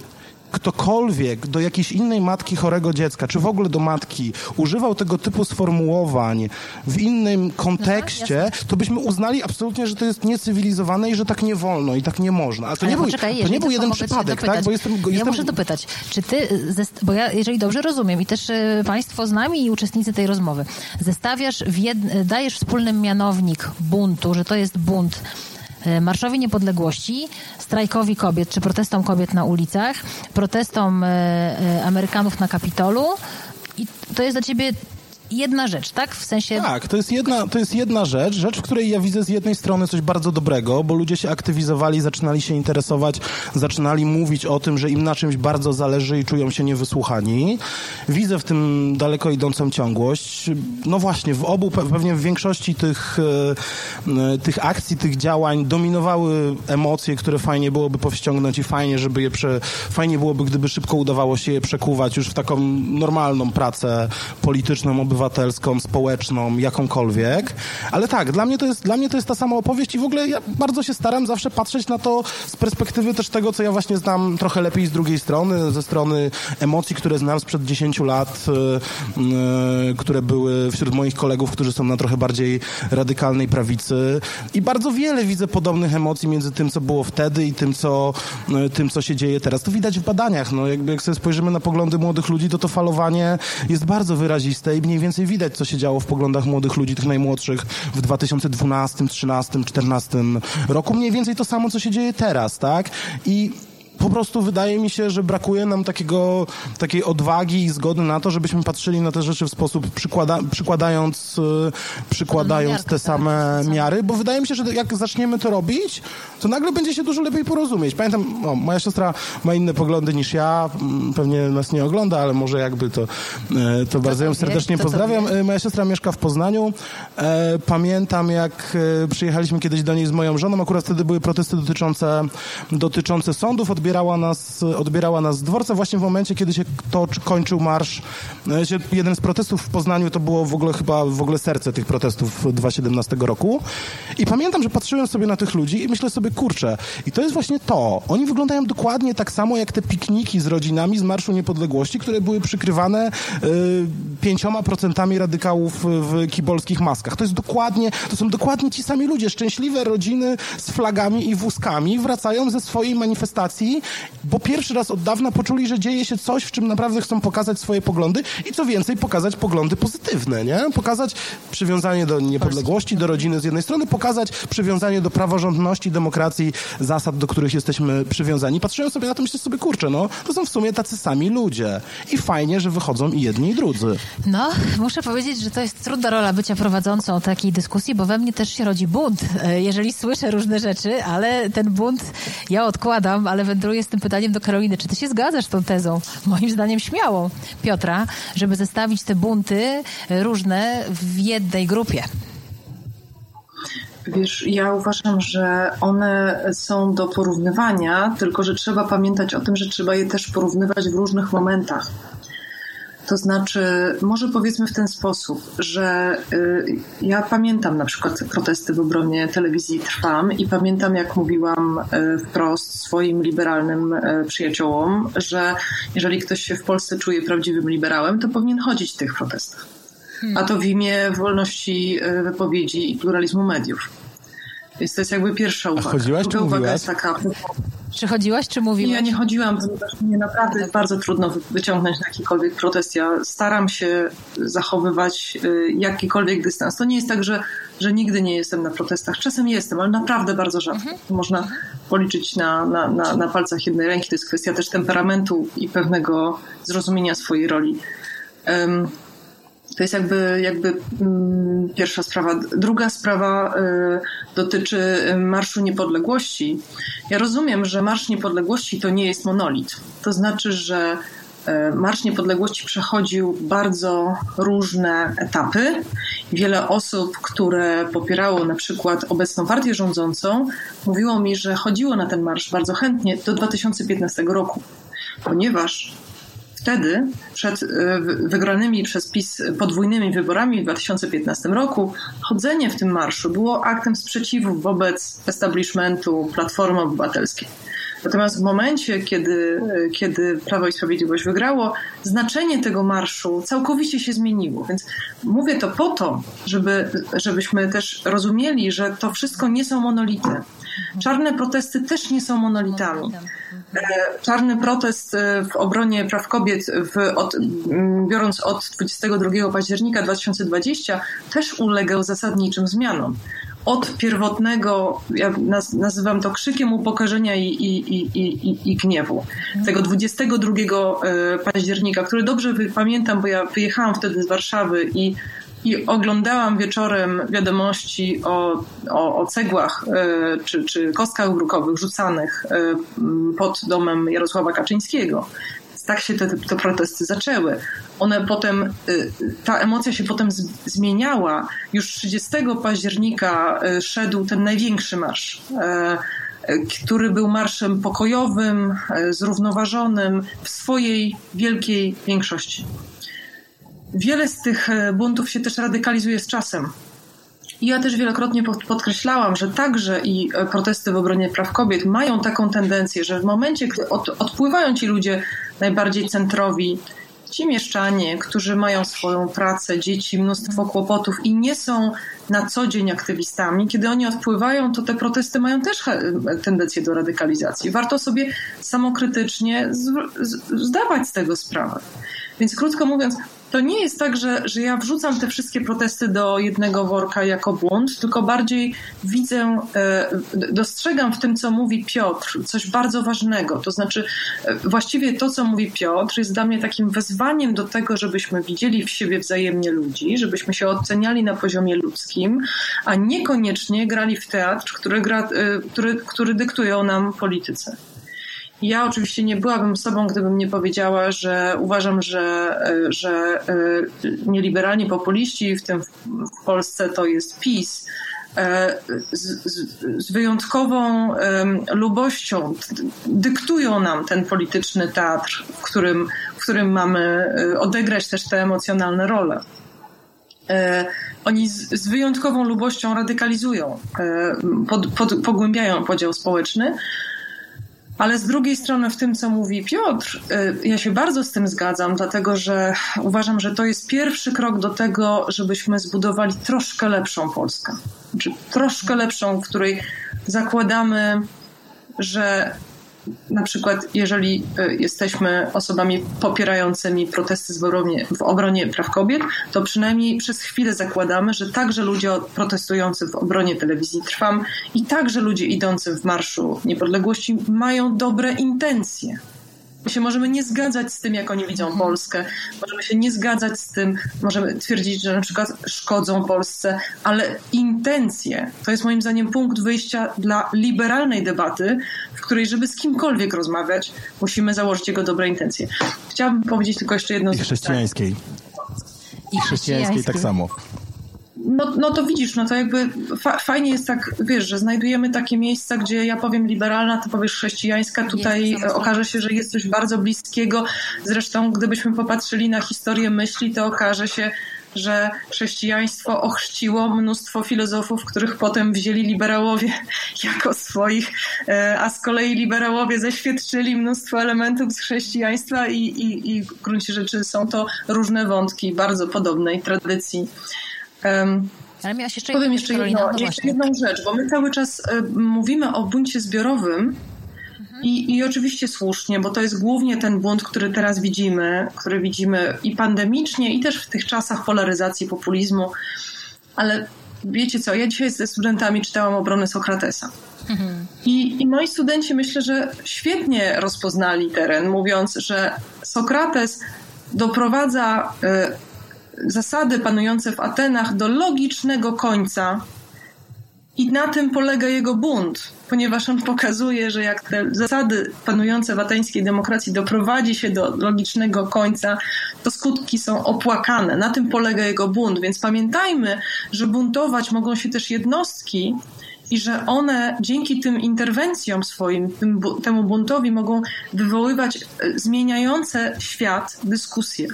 [SPEAKER 4] ktokolwiek do jakiejś innej matki chorego dziecka, czy w ogóle do matki, używał tego typu sformułowań w innym kontekście, to byśmy uznali absolutnie, że to jest niecywilizowane i że tak nie wolno i tak nie można. Ale to Ale nie, poczekaj, był, to nie był jeden przypadek, tak?
[SPEAKER 2] Bo jestem, ja jestem... muszę dopytać, czy ty, bo ja, jeżeli dobrze rozumiem i też y, państwo z nami i uczestnicy tej rozmowy, zestawiasz, jed... dajesz wspólny mianownik buntu, że to jest bunt Marszowi Niepodległości, strajkowi kobiet, czy protestom kobiet na ulicach, protestom e, e, Amerykanów na Kapitolu. I to jest dla ciebie jedna rzecz, tak? W sensie...
[SPEAKER 4] Tak, to jest, jedna, to jest jedna rzecz, rzecz, w której ja widzę z jednej strony coś bardzo dobrego, bo ludzie się aktywizowali, zaczynali się interesować, zaczynali mówić o tym, że im na czymś bardzo zależy i czują się niewysłuchani. Widzę w tym daleko idącą ciągłość. No właśnie, w obu, pewnie w większości tych, e, e, tych akcji, tych działań dominowały emocje, które fajnie byłoby powściągnąć i fajnie, żeby je prze, fajnie byłoby, gdyby szybko udawało się je przekuwać już w taką normalną pracę polityczną, obywatelską obywatelską, społeczną, jakąkolwiek. Ale tak, dla mnie, to jest, dla mnie to jest ta sama opowieść i w ogóle ja bardzo się staram zawsze patrzeć na to z perspektywy też tego, co ja właśnie znam trochę lepiej z drugiej strony, ze strony emocji, które znam sprzed 10 lat, yy, które były wśród moich kolegów, którzy są na trochę bardziej radykalnej prawicy. I bardzo wiele widzę podobnych emocji między tym, co było wtedy i tym, co, yy, tym, co się dzieje teraz. To widać w badaniach. No, jakby jak sobie spojrzymy na poglądy młodych ludzi, to to falowanie jest bardzo wyraziste i mniej więcej więcej widać, co się działo w poglądach młodych ludzi, tych najmłodszych w 2012, 13, 14 roku. Mniej więcej to samo, co się dzieje teraz, tak? I po prostu wydaje mi się, że brakuje nam takiego, takiej odwagi i zgody na to, żebyśmy patrzyli na te rzeczy w sposób przykłada, przykładając, e, przykładając te same miary, bo wydaje mi się, że jak zaczniemy to robić, to nagle będzie się dużo lepiej porozumieć. Pamiętam, o, moja siostra ma inne poglądy niż ja, mm, pewnie nas nie ogląda, ale może jakby to, e, to bardzo ją serdecznie pozdrawiam. E, moja siostra mieszka w Poznaniu. Pamiętam, jak przyjechaliśmy kiedyś do niej z moją żoną, akurat wtedy były protesty dotyczące, dotyczące sądów, odbierania odbierała nas, odbierała nas z dworca właśnie w momencie, kiedy się to kończył marsz. E, jeden z protestów w Poznaniu to było w ogóle chyba w ogóle serce tych protestów 2017 roku. I pamiętam, że patrzyłem sobie na tych ludzi i myślę sobie, kurczę, i to jest właśnie to. Oni wyglądają dokładnie tak samo jak te pikniki z rodzinami z Marszu Niepodległości, które były przykrywane pięcioma procentami radykałów w kibolskich maskach. To jest dokładnie, to są dokładnie ci sami ludzie, szczęśliwe rodziny z flagami i wózkami wracają ze swojej manifestacji, bo pierwszy raz od dawna poczuli, że dzieje się coś, w czym naprawdę chcą pokazać swoje poglądy i co więcej, pokazać poglądy pozytywne, nie? Pokazać przywiązanie do niepodległości, do rodziny z jednej strony, pokazać przywiązanie do praworządności, demokracji, zasad, do których jesteśmy przywiązani. Patrzyłem sobie na to, myślę sobie, kurczę, no, to są w sumie tacy sami ludzie. I fajnie, że wychodzą i jedni, i drudzy.
[SPEAKER 2] No, muszę powiedzieć, że to jest trudna rola bycia prowadzącą takiej dyskusji, bo we mnie też się rodzi bunt, e, jeżeli słyszę różne rzeczy, ale ten bunt ja odkładam, ale wędruję z tym pytaniem do Karoliny. Czy ty się zgadzasz z tą tezą? Moim zdaniem śmiało Piotra, żeby zestawić te bunty różne w jednej grupie.
[SPEAKER 3] Wiesz, ja uważam, że one są do porównywania, tylko że trzeba pamiętać o tym, że trzeba je też porównywać w różnych momentach. To znaczy, może powiedzmy w ten sposób, że y, ja pamiętam na przykład protesty w obronie telewizji Trwam i pamiętam, jak mówiłam y, wprost swoim liberalnym y, przyjaciołom, że jeżeli ktoś się w Polsce czuje prawdziwym liberałem, to powinien chodzić w tych protestach. A to w imię wolności wypowiedzi i pluralizmu mediów. Więc to jest jakby pierwsza uwaga. A
[SPEAKER 4] chodziłaś, Druga uwaga jest
[SPEAKER 2] taka. Czy chodziłaś, czy mówiłaś?
[SPEAKER 3] Ja nie chodziłam, ponieważ mnie naprawdę jest bardzo trudno wyciągnąć na jakikolwiek protest. Ja staram się zachowywać y, jakikolwiek dystans. To nie jest tak, że, że nigdy nie jestem na protestach. Czasem jestem, ale naprawdę bardzo rzadko. Mhm. Można policzyć na, na, na, na palcach jednej ręki. To jest kwestia też temperamentu i pewnego zrozumienia swojej roli. Um, to jest jakby, jakby mm, pierwsza sprawa. Druga sprawa y, dotyczy Marszu Niepodległości. Ja rozumiem, że Marsz Niepodległości to nie jest monolit. To znaczy, że y, Marsz Niepodległości przechodził bardzo różne etapy. Wiele osób, które popierało na przykład obecną partię rządzącą, mówiło mi, że chodziło na ten marsz bardzo chętnie do 2015 roku, ponieważ wtedy, przed e, wygranymi przez PiS podwójnymi wyborami w 2015 roku, chodzenie w tym marszu było aktem sprzeciwu wobec establishmentu Platformy Obywatelskiej. Natomiast w momencie, kiedy, e, kiedy Prawo i Sprawiedliwość wygrało, znaczenie tego marszu całkowicie się zmieniło. Więc mówię to po to, żeby, żebyśmy też rozumieli, że to wszystko nie są monolity. Czarne protesty też nie są monolitami. E, czarny protest e, w obronie praw kobiet, w, od, biorąc od 22 października 2020, też ulegał zasadniczym zmianom. Od pierwotnego, ja nazywam to krzykiem upokorzenia i, i, i, i, gniewu. Tego 22 e, października, który dobrze pamiętam, bo ja wyjechałam wtedy z Warszawy i i oglądałam wieczorem wiadomości o, o, o cegłach y, czy, czy kostkach brukowych rzucanych y, pod domem Jarosława Kaczyńskiego. Tak się te, te protesty zaczęły. One potem, y, ta emocja się potem z, zmieniała. Już 30 października szedł ten największy marsz który był marszem pokojowym, zrównoważonym w swojej wielkiej większości. Wiele z tych e, buntów się też radykalizuje z czasem. Ja też wielokrotnie podkreślałam, że także i e, protesty w obronie praw kobiet mają taką tendencję, że w momencie, gdy od, odpływają ci ludzie najbardziej centrowi, ci mieszczanie, którzy mają swoją pracę, dzieci, mnóstwo kłopotów i nie są na co dzień aktywistami, kiedy oni odpływają, to te protesty mają też tendencję do radykalizacji. Warto sobie samokrytycznie zdawać z tego sprawę. Więc krótko mówiąc, to nie jest tak, że, że ja wrzucam te wszystkie protesty do jednego worka jako błąd, tylko bardziej widzę, e, dostrzegam w tym, co mówi Piotr, coś bardzo ważnego. To znaczy, e, właściwie to, co mówi Piotr, jest dla mnie takim wezwaniem do tego, żebyśmy widzieli w siebie wzajemnie ludzi, żebyśmy się oceniali na poziomie ludzkim, a niekoniecznie grali w teatr, który, gra, e, który, który dyktują nam politycy. Ja oczywiście nie byłabym sobą, gdybym nie powiedziała, że uważam, że, że e, nieliberalni populiści, w tym w Polsce to jest PiS, e, z, z, z wyjątkową lubością dyktują nam ten polityczny teatr, w którym, w którym mamy e, odegrać też te emocjonalne role. Oni z, z wyjątkową lubością radykalizują, pod, pod, pogłębiają podział społeczny, ale z drugiej strony, w tym, co mówi Piotr, y, ja się bardzo z tym zgadzam, dlatego że uważam, że to jest pierwszy krok do tego, żebyśmy zbudowali troszkę lepszą Polskę. Znaczy, troszkę lepszą, w której zakładamy, że na przykład jeżeli e, jesteśmy osobami popierającymi protesty w obronie, w obronie praw kobiet, to przynajmniej przez chwilę zakładamy, że także ludzie protestujący w obronie telewizji Trwam i także ludzie idący w Marszu Niepodległości mają dobre intencje. My się możemy nie zgadzać z tym, jak oni widzą. Polskę, możemy się nie zgadzać z tym, możemy twierdzić, że na przykład szkodzą Polsce, ale intencje to jest moim zdaniem punkt wyjścia dla liberalnej debaty, w której, żeby z kimkolwiek rozmawiać, musimy założyć jego dobre intencje. Chciałabym powiedzieć tylko jeszcze jedno
[SPEAKER 4] I chrześcijańskiej. I chrześcijańskiej tak samo
[SPEAKER 3] no, no to widzisz, no to jakby fa fajnie jest tak, wiesz, że znajdujemy takie miejsca, gdzie ja powiem liberalna, ty powiesz chrześcijańska, tutaj jest, okaże się, że jest coś bardzo bliskiego. Zresztą, gdybyśmy popatrzyli na historię myśli, to okaże się, że chrześcijaństwo ochrzciło mnóstwo filozofów, których potem wzięli liberałowie jako swoich, e, a z kolei liberałowie zaświadczyli mnóstwo elementów z chrześcijaństwa i, i, i w gruncie rzeczy są to różne wątki bardzo podobnej tradycji.
[SPEAKER 2] Um, Ale miałaś jeszcze
[SPEAKER 3] Powiem jeszcze, jedno, no jeszcze jedną rzecz, bo my cały czas e, mówimy o buncie zbiorowym i, i oczywiście słusznie, bo to jest głównie ten bunt, który teraz widzimy, który widzimy i pandemicznie, i też w tych czasach polaryzacji populizmu. Ale wiecie co, ja dzisiaj ze studentami czytałam obronę Sokratesa. Mhm. I, I moi studenci myślę, że świetnie rozpoznali teren, mówiąc, że Sokrates doprowadza y, zasady panujące w Atenach do logicznego końca. I na tym polega jego bunt, ponieważ on pokazuje, że jak te zasady panujące w ateńskiej demokracji doprowadzi się do logicznego końca, to skutki są opłakane. Na tym polega jego bunt, więc pamiętajmy, że buntować mogą się też jednostki i że one dzięki tym interwencjom swoim, tym, temu buntowi mogą wywoływać e, zmieniające świat dyskusje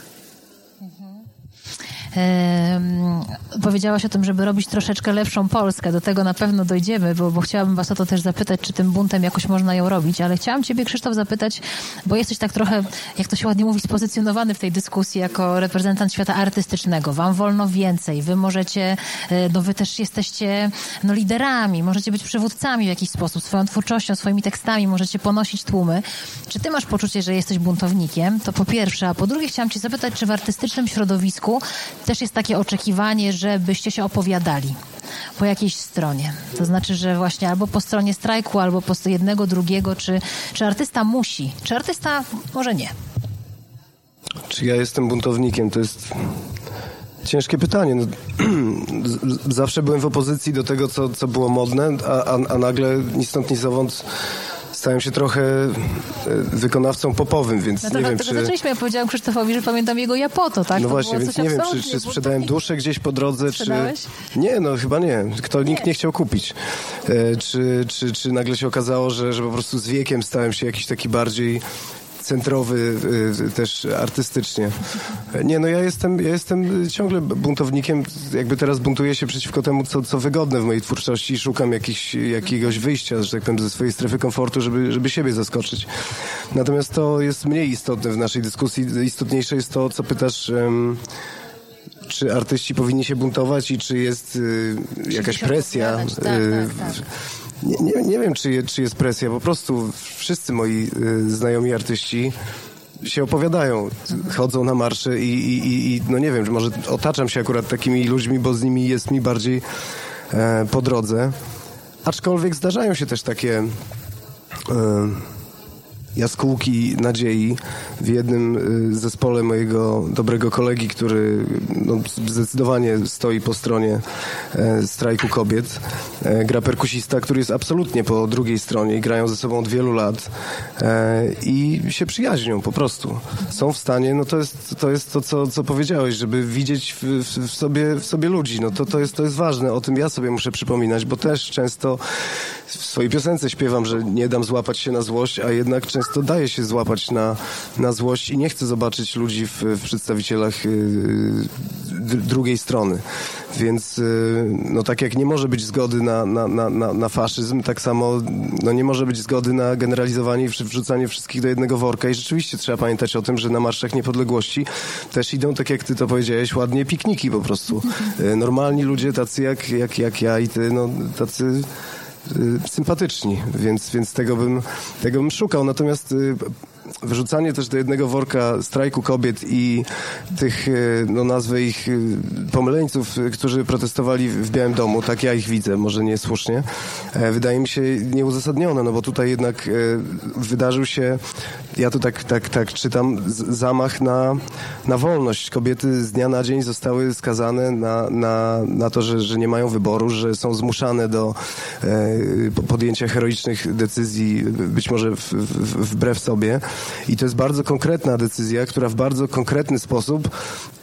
[SPEAKER 2] powiedziałaś o tym, żeby robić troszeczkę lepszą Polskę. Do tego na pewno dojdziemy, bo, bo chciałabym was o to też zapytać, czy tym buntem jakoś można ją robić. Ale chciałam ciebie, Krzysztof, zapytać, bo jesteś tak trochę, jak to się ładnie mówi, spozycjonowany w tej dyskusji jako reprezentant świata artystycznego. Wam wolno więcej. Wy możecie, e, no wy też jesteście no, liderami, możecie być przywódcami w jakiś sposób, swoją twórczością, swoimi tekstami, możecie ponosić tłumy. Czy ty masz poczucie, że jesteś buntownikiem? To po pierwsze. A po drugie chciałam cię zapytać, czy w artystycznym środowisku też jest takie oczekiwanie, żebyście się opowiadali po jakiejś stronie. To znaczy, że właśnie albo po stronie strajku, albo po jednego, drugiego, czy, czy artysta musi, czy artysta może nie.
[SPEAKER 5] Czy ja jestem buntownikiem? To jest ciężkie pytanie. No, zawsze byłem w opozycji do tego, co, co było modne, a, a, a nagle ni stąd, ni zowąd stałem się trochę e, wykonawcą popowym, więc
[SPEAKER 2] no
[SPEAKER 5] to nie wiem,
[SPEAKER 2] czy... zaczęliśmy, ja powiedziałam Krzysztofowi, że pamiętam jego Japoto, tak?
[SPEAKER 5] No to właśnie, więc nie wiem, czy, czy sprzedałem duszę gdzieś po drodze,
[SPEAKER 2] Sprzedałeś?
[SPEAKER 5] czy... Nie, no chyba nie. Kto, nikt nie chciał kupić. E, czy, czy, czy nagle się okazało, że, że po prostu z wiekiem stałem się jakiś taki bardziej centrowy y, też artystycznie. Nie, no ja jestem, ja jestem ciągle buntownikiem, jakby teraz buntuję się przeciwko temu, co, co wygodne w mojej twórczości i szukam jakichś, jakiegoś wyjścia, że tak powiem, ze swojej strefy komfortu, żeby, żeby siebie zaskoczyć. Natomiast to jest mniej istotne w naszej dyskusji. Istotniejsze jest to, co pytasz... Um, czy artyści powinni się buntować i czy jest y, jakaś presja. Tak, tak, y, tak, nie, nie, nie wiem, czy, czy jest presja. Po prostu wszyscy moi y, znajomi artyści się opowiadają, chodzą na marsze i, i, i, no nie wiem, może otaczam się akurat takimi ludźmi, bo z nimi jest mi bardziej e, po drodze. Aczkolwiek zdarzają się też takie e, jaskółki nadziei w jednym y, zespole mojego dobrego kolegi, który no, zdecydowanie stoi po stronie e, strajku kobiet. E, gra perkusista, który jest absolutnie po drugiej stronie i grają ze sobą od wielu lat e, i się przyjaźnią po prostu. Są w stanie, no to jest to, jest to co, co powiedziałeś, żeby widzieć w, w, sobie, w sobie ludzi. No to, to, jest, to jest ważne. O tym ja sobie muszę przypominać, bo też często w swojej piosence śpiewam, że nie dam złapać się na złość, a jednak często daje się złapać na, na złość i nie chcę zobaczyć ludzi w, w przedstawicielach yy, drugiej strony. Więc yy, no tak jak nie może być zgody na, na, na, na faszyzm, tak samo no nie może być zgody na generalizowanie i wrzucanie wszystkich do jednego worka i rzeczywiście trzeba pamiętać o tym, że na marszach niepodległości też idą, tak jak ty to powiedziałeś, ładnie pikniki po prostu. Normalni ludzie, tacy jak, jak, jak ja i ty, no tacy Y, sympatyczni, więc, więc tego, bym, tego bym szukał. Natomiast y, wyrzucanie też do jednego worka strajku kobiet i tych, y, no nazwę ich pomyleńców, którzy protestowali w Białym Domu, tak ja ich widzę, może niesłusznie, e, wydaje mi się nieuzasadnione, no bo tutaj jednak wydarzył się, ja tu tak, tak, tak czytam, zamach na, na wolność. Kobiety z dnia na dzień zostały skazane na, na, na to, że, że nie mają wyboru, że są zmuszane do e, podjęcia heroicznych decyzji, być może w, w, wbrew sobie. I to jest bardzo konkretna decyzja, która w bardzo konkretny sposób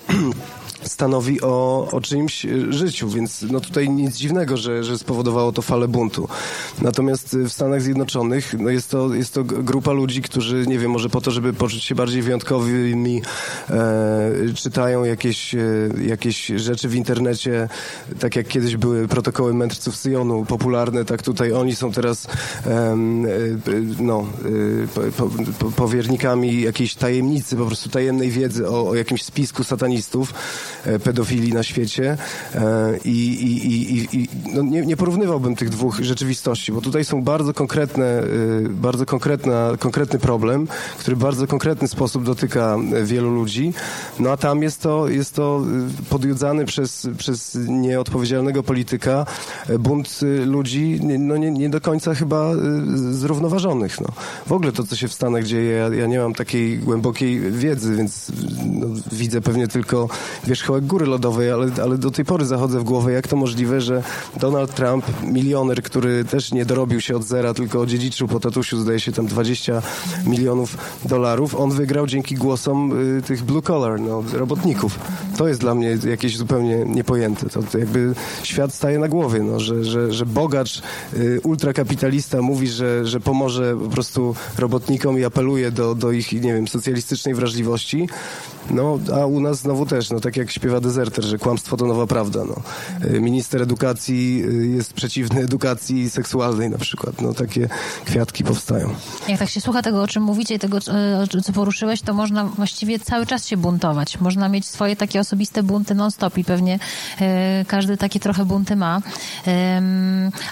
[SPEAKER 5] stanowi o, o czyimś e, życiu, więc no tutaj nic dziwnego, że, że spowodowało to falę buntu. Natomiast w Stanach Zjednoczonych no jest, to, jest to grupa ludzi, którzy, nie wiem, może po to, żeby poczuć się bardziej wyjątkowymi, e, czytają jakieś, e, jakieś rzeczy w internecie, tak jak kiedyś były protokoły mędrców Syjonu popularne, tak tutaj oni są teraz e, no, e, po, po, powiernikami jakiejś tajemnicy, po prostu tajemnej wiedzy o, o jakimś spisku satanistów, E, pedofilii na świecie e, i, i, i, i no nie, nie, porównywałbym tych dwóch rzeczywistości, bo tutaj są bardzo konkretne, e, bardzo konkretna, konkretny problem, który w bardzo konkretny sposób dotyka wielu ludzi, no a tam jest to, jest to podjudzany przez, przez nieodpowiedzialnego polityka bunt ludzi no nie, nie do końca chyba zrównoważonych. No. W ogóle to, co się w Stanach dzieje, ja, ja nie mam takiej głębokiej wiedzy, więc no, widzę pewnie tylko wierzch wierzchołek góry lodowej, ale, ale do tej pory zachodzę w głowę, jak to możliwe, że Donald Trump, milioner, który też nie dorobił się od zera, tylko odziedziczył po tatusiu, zdaje się tam 20 milionów dolarów, on wygrał dzięki głosom y, tych blue collar, no, robotników. To jest dla mnie jakieś zupełnie niepojęte. To, to jakby świat staje na głowie, no, że, że, że bogacz, y, ultrakapitalista mówi, że, że pomoże po prostu robotnikom i apeluje do, do ich, nie wiem, socjalistycznej wrażliwości. No, a u nas znowu też, no tak jak śpiewa dezerter, że kłamstwo to nowa prawda. No. Y, minister edukacji y, jest przeciwny edukacji seksualnej na przykład. No, takie kwiatki powstają.
[SPEAKER 2] Jak tak się słucha tego, o czym mówicie i tego, e, co poruszyłeś, to można właściwie cały czas się buntować. Można mieć swoje takie osobiste bunty non-stop i pewnie każdy takie trochę bunty ma.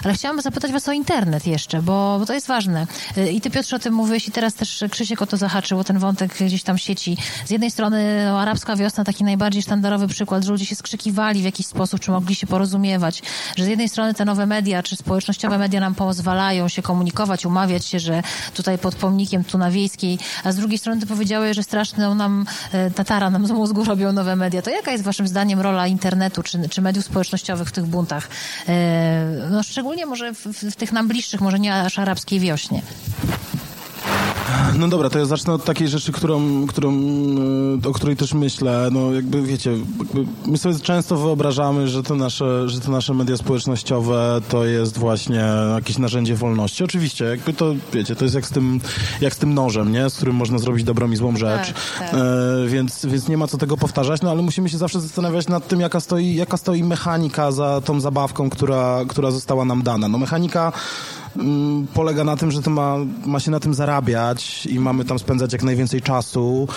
[SPEAKER 2] Ale chciałam zapytać was o internet jeszcze, bo, to jest ważne. I ty Piotrze o tym mówiłeś i teraz też Krzysiek o to zahaczył, o ten wątek gdzieś tam sieci. Z jednej strony arabska wiosna, taki najbardziej sztandarowy sztandarowy przykład, że ludzie się skrzykiwali w jakiś sposób, czy mogli się porozumiewać, że z jednej strony te nowe media, czy społecznościowe media nam pozwalają się komunikować, umawiać się, że tutaj pod pomnikiem tu na Wiejskiej, a z drugiej strony ty powiedziałeś, że straszną nam e, tatara nam z mózgu robią nowe media. To jaka jest waszym zdaniem rola internetu, czy, czy mediów społecznościowych w tych buntach? E, no szczególnie może w, w tych nam bliższych, może nie aż arabskiej wiośnie.
[SPEAKER 4] No dobra, to ja zacznę od takiej rzeczy, którą, którą, e, o której też myślę. No jakby wiecie, jakby my sobie często wyobrażamy, że te, nasze, że te nasze media społecznościowe to jest właśnie jakieś narzędzie wolności. Oczywiście, jakby to, wiecie, to jest jak z tym, jak z tym nożem, nie? Z którym można zrobić dobrą i złą rzecz. Tak, tak. E, więc, więc nie ma co tego powtarzać, no ale musimy się zawsze zastanawiać nad tym, jaka stoi, jaka stoi mechanika za tą zabawką, która, która została nam dana. No mechanika polega na tym, że to ma, ma się na tym zarabiać i mamy tam spędzać jak najwięcej czasu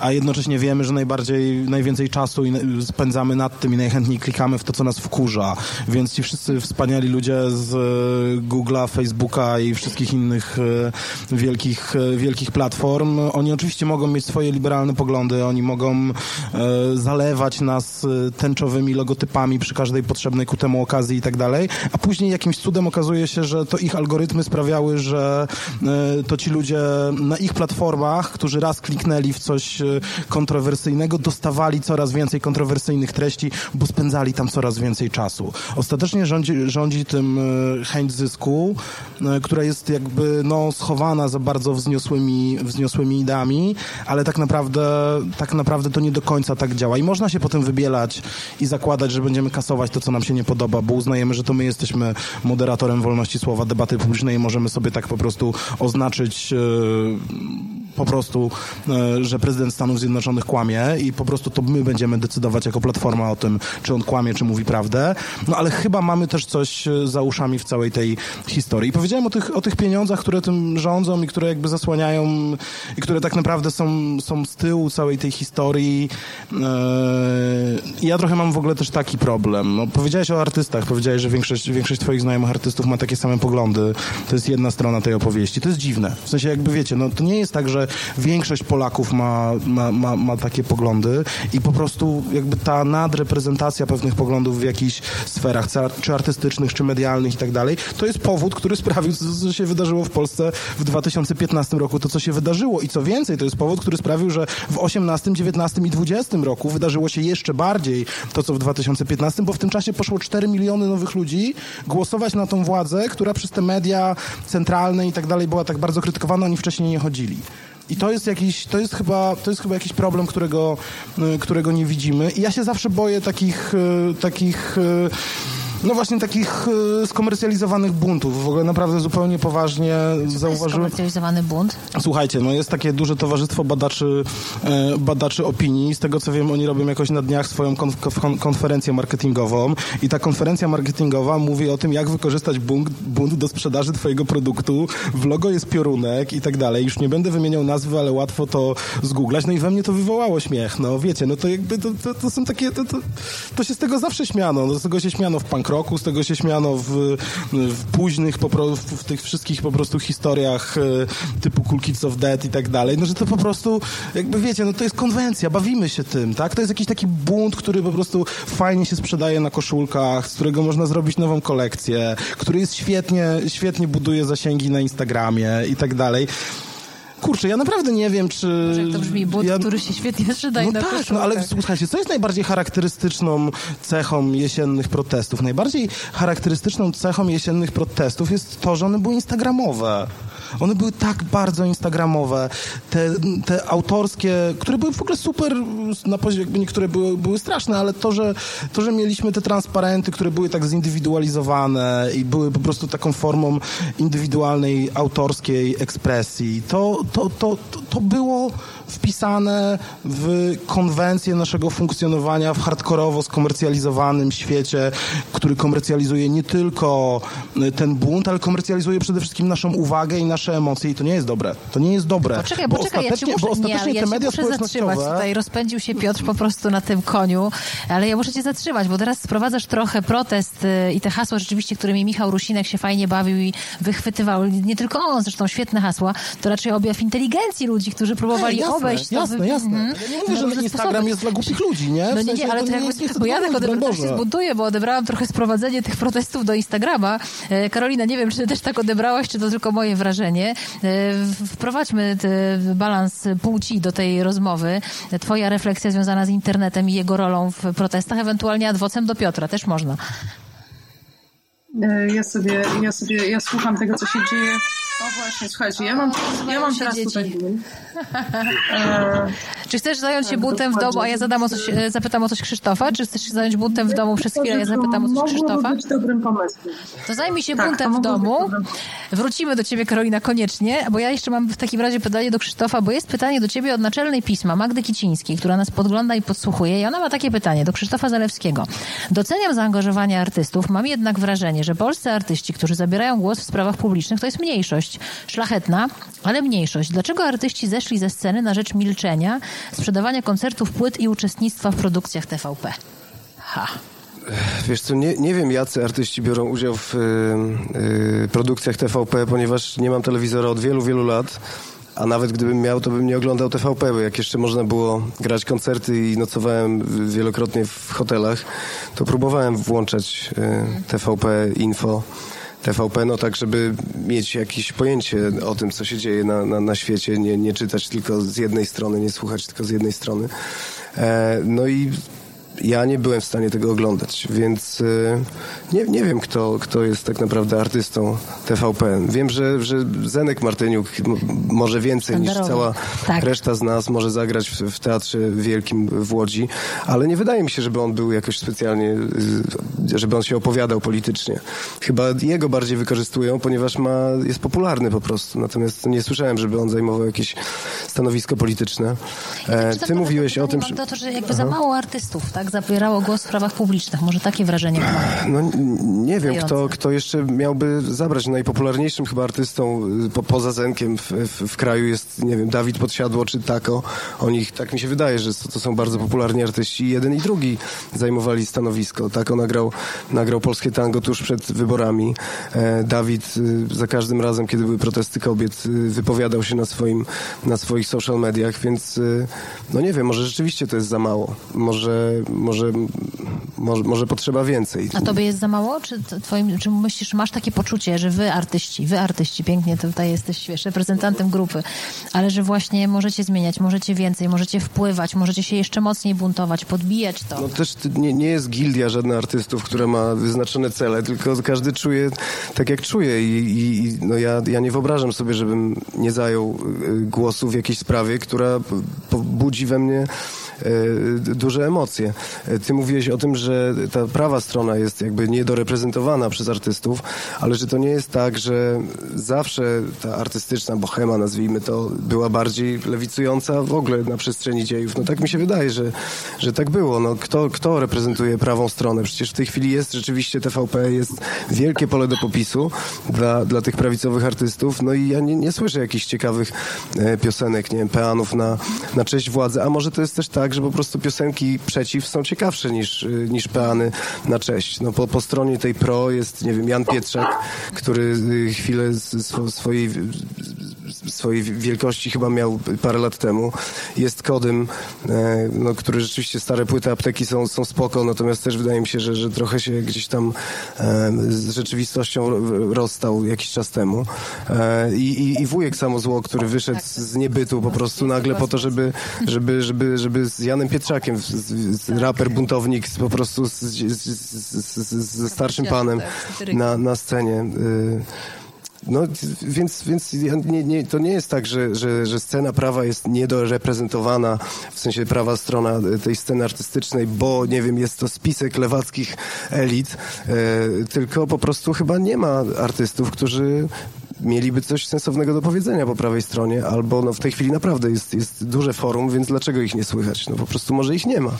[SPEAKER 4] a jednocześnie wiemy, że najbardziej, najwięcej czasu spędzamy nad tym i najchętniej klikamy w to, co nas wkurza. Więc ci wszyscy wspaniali ludzie z e, Google'a, Facebooka i wszystkich innych e, wielkich, e, wielkich platform, oni oczywiście mogą mieć swoje liberalne poglądy, oni mogą zalewać nas tęczowymi logotypami przy każdej potrzebnej ku temu okazji i tak dalej, a później jakimś cudem okazuje się, że to ich algorytmy sprawiały, że to ci ludzie na ich platformach, którzy raz kliknęli w coś kontrowersyjnego, dostawali coraz więcej kontrowersyjnych treści, bo spędzali tam coraz więcej czasu. Ostatecznie rządzi, rządzi tym e, chęć zysku, e, która jest jakby no, schowana za bardzo wzniosłymi, wzniosłymi ideami, ale tak naprawdę, tak naprawdę to nie do końca tak działa. I można się potem wybielać i zakładać, że będziemy kasować to, co nam się nie podoba, bo uznajemy, że to my jesteśmy moderatorem wolności słowa, debaty publicznej i możemy sobie tak po prostu oznaczyć e, po prostu, że prezydent Stanów Zjednoczonych kłamie i po prostu to my będziemy decydować jako platforma o tym, czy on kłamie, czy mówi prawdę. No ale chyba mamy też coś e, za uszami w całej tej historii. I powiedziałem o tych, o tych pieniądzach, które tym rządzą i które jakby zasłaniają i które tak naprawdę są, są z tyłu całej tej historii. E, ja trochę mam w ogóle też taki problem. No, powiedziałeś o artystach, powiedziałeś, że większość, większość twoich znajomych artystów ma takie same poglądy. To jest jedna strona tej opowieści. To jest dziwne. W sensie jakby wiecie, no to nie jest tak, że większość Polaków ma, ma, ma, ma takie poglądy i po prostu jakby ta nadreprezentacja pewnych poglądów w jakichś sferach, czy artystycznych, czy medialnych i tak dalej, to jest powód, który sprawił, co się wydarzyło w Polsce w 2015 roku, to co się wydarzyło. I co więcej, to jest powód, który sprawił, że w 18, 19 i 20 roku wydarzyło się jeszcze bardziej to, co w 2015, bo w tym czasie poszło 4 miliony nowych ludzi głosować na tą władzę, która przez te media centralne i tak dalej była tak bardzo krytykowana, oni wcześniej nie chodzili. I to jest jakiś, to jest chyba, to jest chyba jakiś problem, którego, y, którego nie widzimy. I ja się zawsze boję takich, y, takich y, no właśnie takich y, skomercjalizowanych buntów. W ogóle naprawdę zupełnie poważnie zauważyłem...
[SPEAKER 2] skomercjalizowany bunt?
[SPEAKER 4] Słuchajcie, no jest takie duże towarzystwo badaczy, e, badaczy opinii. Z tego co wiem, oni robią jakoś na dniach swoją konf konferencję marketingową i ta konferencja marketingowa mówi o tym, jak wykorzystać bunt, bunt do sprzedaży twojego produktu. W logo jest piorunek i tak dalej. Już nie będę wymieniał nazwy, ale łatwo to zgooglać. No i we mnie to wywołało śmiech. No wiecie, no to jakby to, to, to są takie... To, to, to się z tego zawsze śmiano. No, z tego się śmiano w punk roku, z tego się śmiano w, w późnych, po, w tych wszystkich po prostu historiach e, typu Cool Kids of Dead i tak dalej, no że to po prostu, jakby wiecie, no to jest konwencja, bawimy się tym, tak? To jest jakiś taki bunt, który po prostu fajnie się sprzedaje na koszulkach, z którego można zrobić nową kolekcję, który jest świetnie, świetnie buduje zasięgi na Instagramie i tak dalej. Kurczę, ja naprawdę nie wiem, czy...
[SPEAKER 2] to brzmi but, ja... który się świetnie sprzedaje
[SPEAKER 4] no
[SPEAKER 2] na
[SPEAKER 4] tak, no ale słuchajcie, co jest najbardziej charakterystyczną cechą jesiennych protestów? Najbardziej charakterystyczną cechą jesiennych protestów jest to, że one były instagramowe. One były tak bardzo instagramowe. Te, te autorskie, które były w ogóle super, na poziomie, jakby niektóre były, były straszne, ale to że, to, że mieliśmy te transparenty, które były tak zindywidualizowane i były po prostu taką formą indywidualnej, autorskiej ekspresji, to, to, to, to, to było wpisane w konwencję naszego funkcjonowania w hardkorowo skomercjalizowanym świecie, który komercjalizuje nie tylko ten bunt, ale komercjalizuje przede wszystkim naszą uwagę i nasze emocje i to nie jest dobre. To nie jest dobre.
[SPEAKER 2] Poczekaj, bo poczekaj, ja ci muszę, bo ostatecznie nie, ja te media muszę zatrzymać tutaj. Rozpędził się Piotr po prostu na tym koniu, ale ja muszę cię zatrzymać, bo teraz sprowadzasz trochę protest y, i te hasła rzeczywiście, którymi Michał Rusinek się fajnie bawił i wychwytywał, nie tylko on, zresztą świetne hasła, to raczej objaw inteligencji ludzi, którzy próbowali
[SPEAKER 4] jasne,
[SPEAKER 2] obejść
[SPEAKER 4] to. Jasne, jasne. Mm -hmm. Ja nie mówię, no, że Instagram jest dla głupich ludzi, nie?
[SPEAKER 2] W no nie, nie, ale to, jakby, bo ja tak odebrałam, się zbuntuję, bo odebrałam trochę sprowadzenie tych protestów do Instagrama. E, Karolina, nie wiem, czy ty też tak odebrałaś, czy to tylko moje wrażenie. E, wprowadźmy balans płci do tej rozmowy. Twoja refleksja związana z internetem i jego rolą w protestach, ewentualnie adwocem do Piotra, też można.
[SPEAKER 3] E, ja sobie, ja sobie, ja słucham tego, co się dzieje. O właśnie, słuchajcie, ja mam, ja mam teraz tutaj
[SPEAKER 2] e, Czy chcesz zająć się buntem w domu, a ja zadam o coś, e, zapytam o coś Krzysztofa? Czy chcesz się zająć buntem w domu przez chwilę, a ja zapytam o coś Krzysztofa?
[SPEAKER 3] być dobrym pomysłem.
[SPEAKER 2] To zajmij się tak, buntem w domu. Wrócimy do ciebie, Karolina, koniecznie, bo ja jeszcze mam w takim razie pytanie do Krzysztofa, bo jest pytanie do ciebie od naczelnej pisma Magdy Kicińskiej, która nas podgląda i podsłuchuje i ona ma takie pytanie do Krzysztofa Zalewskiego. Doceniam zaangażowanie artystów, mam jednak wrażenie, że polscy artyści, którzy zabierają głos w sprawach publicznych, to jest mniejszość. Dość szlachetna, ale mniejszość. Dlaczego artyści zeszli ze sceny na rzecz milczenia, sprzedawania koncertów, płyt i uczestnictwa w produkcjach TVP? Ha.
[SPEAKER 5] Wiesz co, nie, nie wiem jacy artyści biorą udział w y, y, produkcjach TVP, ponieważ nie mam telewizora od wielu, wielu lat. A nawet gdybym miał, to bym nie oglądał TVP, bo jak jeszcze można było grać koncerty i nocowałem wielokrotnie w hotelach, to próbowałem włączać y, TVP Info. TVP, no tak, żeby mieć jakieś pojęcie o tym, co się dzieje na, na, na świecie, nie, nie czytać tylko z jednej strony, nie słuchać tylko z jednej strony. E, no i ja nie byłem w stanie tego oglądać, więc y, nie, nie wiem, kto, kto jest tak naprawdę artystą TVP. Wiem, że, że Zenek Martyniuk może więcej niż cała tak. reszta z nas może zagrać w, w, Teatrze Wielkim w Łodzi, ale nie wydaje mi się, żeby on był jakoś specjalnie, y, żeby on się opowiadał politycznie. Chyba jego bardziej wykorzystują, ponieważ ma, jest popularny po prostu. Natomiast nie słyszałem, żeby on zajmował jakieś stanowisko polityczne.
[SPEAKER 2] E, ty mówiłeś o tym, że... To, że jakby za mało artystów, tak? Zabierało głos w sprawach publicznych. Może takie wrażenie.
[SPEAKER 5] No nie wiem, kto, kto jeszcze miałby zabrać. Najpopularniejszym chyba artystą y, po, poza Zenkiem w, w, w, kraju jest, nie wiem, Dawid Podsiadło czy Tako. Oni, tak mi się wydaje, że to, to są bardzo popularni artyści. Jeden i drugi zajmowali stanowisko. Tako nagrał, nagrał polskie tango tuż przed wyborami. E, Dawid y, za każdym razem, kiedy były protesty kobiet, y, wypowiadał się na, swoim, na swoich social mediach, więc no nie wiem, może rzeczywiście to jest za mało. Może, może, może, może potrzeba więcej.
[SPEAKER 2] A tobie jest za mało? Czy, twoim, czy myślisz, masz takie poczucie, że wy artyści, wy artyści, pięknie tutaj jesteś wiesz, reprezentantem grupy, ale że właśnie możecie zmieniać, możecie więcej, możecie wpływać, możecie się jeszcze mocniej buntować, podbijać to.
[SPEAKER 5] No też nie, nie jest gildia żadna artystów, która ma wyznaczone cele, tylko każdy czuje tak, jak czuje i, i no ja, ja nie wyobrażam sobie, żebym nie zajął y, głosu w jakiejś sprawie, która budzi we mnie y, duże emocje. Ty mówiłeś o tym, że ta prawa strona jest jakby niedoreprezentowana przez artystów, ale że to nie jest tak, że zawsze ta artystyczna bohema, nazwijmy to, była bardziej lewicująca w ogóle na przestrzeni dziejów. No tak mi się wydaje, że, że tak było. No, kto, kto reprezentuje prawą stronę? Przecież w tej chwili jest rzeczywiście TVP, jest wielkie pole do popisu dla, dla tych prawicowych artystów. No i ja nie, nie słyszę jakichś ciekawych e, piosenek, nie wiem, peanów na, na cześć władzy. A może to jest też tak, że po prostu piosenki przeciw są ciekawsze niż, y, niż peany na cześć. No po, po stronie tej pro jest, nie wiem, Jan Pietrzak, który y, chwilę swojej swojej wielkości chyba miał parę lat temu. Jest kodem, e, no, który rzeczywiście stare płyty apteki są, są spoko, natomiast też wydaje mi się, że, że trochę się gdzieś tam e, z rzeczywistością rozstał jakiś czas temu. E, I, i, i wujek Samozło, który wyszedł z niebytu po prostu nagle po to, żeby, żeby, żeby, żeby z Janem Pietrzakiem, z, z raper buntownik po prostu z, z, z, ze starszym panem na, na scenie. No, więc, więc nie, nie, to nie jest tak, że, że, że scena prawa jest niedoreprezentowana, w sensie prawa strona tej sceny artystycznej, bo, nie wiem, jest to spisek lewackich elit, e, tylko po prostu chyba nie ma artystów, którzy mieliby coś sensownego do powiedzenia po prawej stronie, albo no, w tej chwili naprawdę jest, jest duże forum, więc dlaczego ich nie słychać? No po prostu może ich nie ma.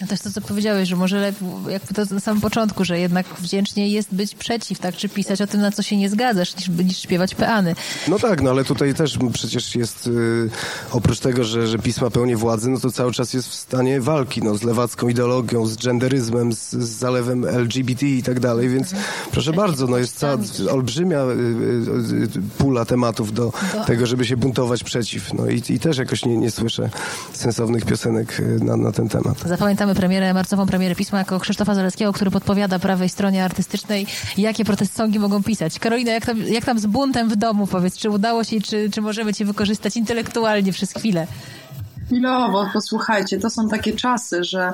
[SPEAKER 2] No też to, co powiedziałeś, że może lepiej, jakby to na samym początku, że jednak wdzięcznie jest być przeciw, tak? Czy pisać o tym, na co się nie zgadzasz, niż, niż śpiewać peany.
[SPEAKER 5] No tak, no ale tutaj też przecież jest, yy, oprócz tego, że, że pisma pełni władzy, no to cały czas jest w stanie walki, no, z lewacką ideologią, z genderyzmem, z, z zalewem LGBT i tak dalej, więc mhm. proszę bardzo, no jest cała olbrzymia yy, yy, pula tematów do, do, tego, żeby się buntować przeciw. No i, i też jakoś nie, nie słyszę sensownych piosenek y, na, na ten temat.
[SPEAKER 2] Zapamiętam Zapraszamy premierę, marcową premierę pisma jako Krzysztofa Zaleckiego, który podpowiada prawej stronie artystycznej, jakie protestsongi mogą pisać. Karolina, jak tam, jak tam z buntem w domu, powiedz, czy udało się, czy, czy możemy cię wykorzystać intelektualnie przez chwilę?
[SPEAKER 3] Chwilowo, posłuchajcie, to są takie czasy, że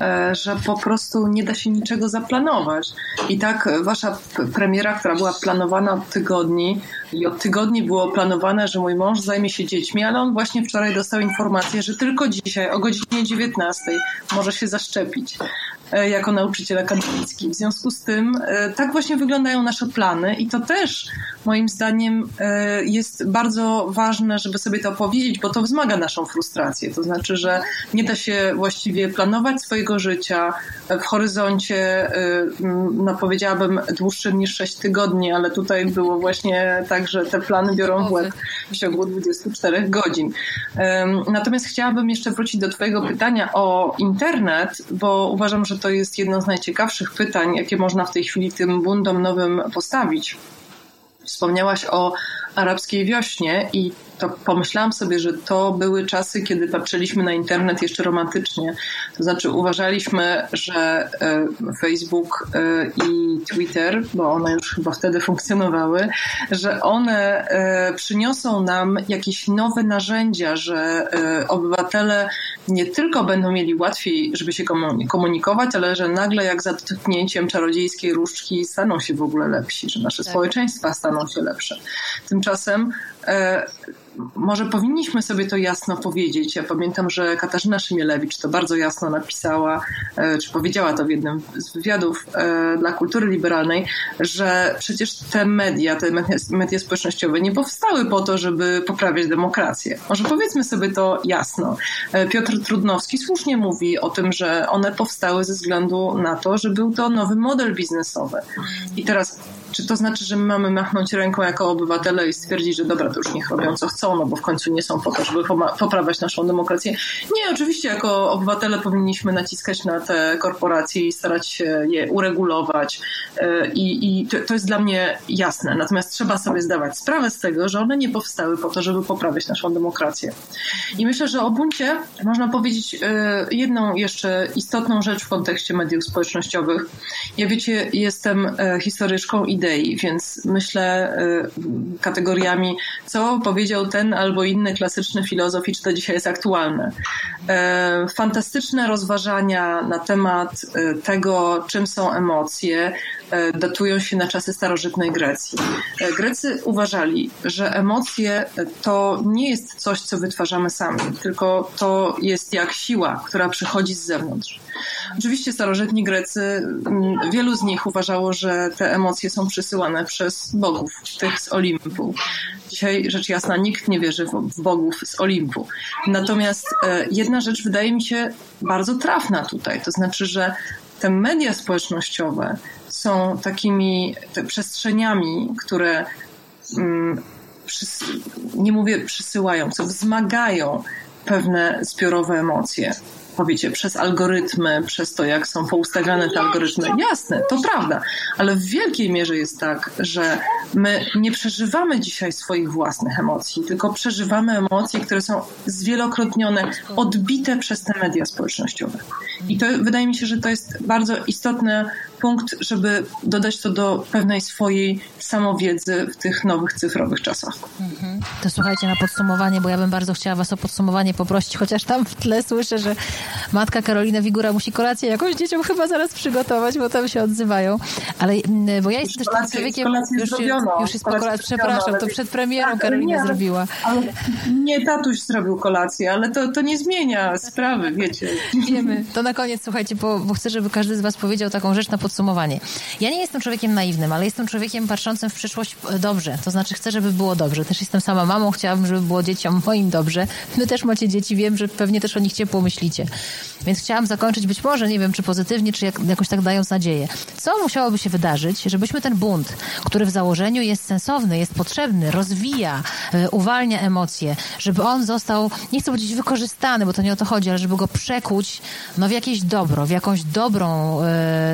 [SPEAKER 3] E, że po prostu nie da się niczego zaplanować. I tak wasza premiera, która była planowana od tygodni i od tygodni było planowane, że mój mąż zajmie się dziećmi, ale on właśnie wczoraj dostał informację, że tylko dzisiaj o godzinie 19 może się zaszczepić jako nauczyciel akademicki. W związku z tym e, tak właśnie wyglądają nasze plany i to też moim zdaniem e, jest bardzo ważne, żeby sobie to powiedzieć, bo to wzmaga naszą frustrację. To znaczy, że nie da się właściwie planować swojego życia w horyzoncie, e, no powiedziałabym, dłuższym niż 6 tygodni, ale tutaj było właśnie tak, że te plany biorą w łeb w ciągu 24 godzin. Natomiast chciałabym jeszcze wrócić do Twojego pytania o internet, bo uważam, że to jest jedno z najciekawszych pytań, jakie można w tej chwili tym bundom nowym postawić. Wspomniałaś o arabskiej wiośnie i to pomyślałam sobie, że to były czasy, kiedy patrzyliśmy na internet jeszcze romantycznie. To znaczy uważaliśmy, że e, Facebook e, i Twitter, bo one już chyba wtedy funkcjonowały, że one e, przyniosą nam jakieś nowe narzędzia, że obywatele nie tylko będą mieli łatwiej, żeby się komunikować, ale że nagle jak za dotknięciem czarodziejskiej różdżki staną się w ogóle lepsi, że nasze tak. społeczeństwa staną się lepsze. Tymczasem może powinniśmy sobie to jasno powiedzieć. Ja pamiętam, że Katarzyna Szymielewicz to bardzo jasno napisała, e, czy powiedziała to w jednym z wywiadów e, dla kultury liberalnej, że przecież te media, te media społecznościowe nie powstały po to, żeby poprawiać demokrację. Może powiedzmy sobie to jasno. E, Piotr Trudnowski słusznie mówi o tym, że one powstały ze względu na to, że był to nowy model biznesowy. I teraz czy to znaczy, że my mamy machnąć ręką jako obywatele i stwierdzić, że dobra, to już niech robią co chcą, no bo w końcu nie są po to, żeby poprawiać naszą demokrację? Nie, oczywiście jako obywatele powinniśmy naciskać na te korporacje i starać się je uregulować e, i, i to, to jest dla mnie jasne. Natomiast trzeba sobie zdawać sprawę z tego, że one nie powstały po to, żeby poprawiać naszą demokrację. I myślę, że o buncie można powiedzieć e, jedną jeszcze istotną rzecz w kontekście mediów społecznościowych. Ja wiecie, jestem e, historyczką idei idei, więc myślę y, kategoriami, co powiedział ten albo inny klasyczny filozof i czy to dzisiaj jest aktualne. E, fantastyczne rozważania na temat y, tego, czym są emocje, datują się na czasy starożytnej Grecji. E, Grecy uważali, że emocje to nie jest coś, co wytwarzamy sami, tylko to jest jak siła, która przychodzi z zewnątrz. Oczywiście starożytni Grecy, wielu z nich uważało, że te emocje są przysyłane przez bogów, tych z Olimpu. Dzisiaj rzecz jasna, nikt nie wierzy w bogów z Olimpu. Natomiast e, jedna rzecz wydaje mi się bardzo trafna tutaj, to znaczy, że te media społecznościowe są takimi przestrzeniami, które mm, nie mówię przysyłają, co wzmagają pewne zbiorowe emocje powiecie, przez algorytmy, przez to, jak są poustawiane te algorytmy. Jasne, to prawda, ale w wielkiej mierze jest tak, że my nie przeżywamy dzisiaj swoich własnych emocji, tylko przeżywamy emocje, które są zwielokrotnione, odbite przez te media społecznościowe. I to wydaje mi się, że to jest bardzo istotne punkt, żeby dodać to do pewnej swojej samowiedzy w tych nowych cyfrowych czasach. Mhm.
[SPEAKER 2] To słuchajcie na podsumowanie, bo ja bym bardzo chciała Was o podsumowanie poprosić, chociaż tam w tle słyszę, że matka Karolina Wigura musi kolację jakąś dzieciom chyba zaraz przygotować, bo tam się odzywają. Ale mm, bo ja jestem też takim człowiekiem. Już, już jest po kolacji, przepraszam, to przed premierą tak, Karolina nie, zrobiła.
[SPEAKER 3] Ale nie, tatuś zrobił kolację, ale to, to nie zmienia sprawy, wiecie.
[SPEAKER 2] Wiemy. To na koniec, słuchajcie, bo, bo chcę, żeby każdy z Was powiedział taką rzecz na podsumowanie. Ja nie jestem człowiekiem naiwnym, ale jestem człowiekiem patrzącym w przyszłość e, dobrze. To znaczy chcę, żeby było dobrze. Też jestem sama mamą, chciałabym, żeby było dzieciom moim dobrze. Wy też macie dzieci, wiem, że pewnie też o nich ciepło myślicie. Więc chciałam zakończyć być może, nie wiem, czy pozytywnie, czy jak, jakoś tak dając nadzieję. Co musiałoby się wydarzyć, żebyśmy ten bunt, który w założeniu jest sensowny, jest potrzebny, rozwija, y, uwalnia emocje, żeby on został, nie chcę powiedzieć wykorzystany, bo to nie o to chodzi, ale żeby go przekuć no, w jakieś dobro, w jakąś dobrą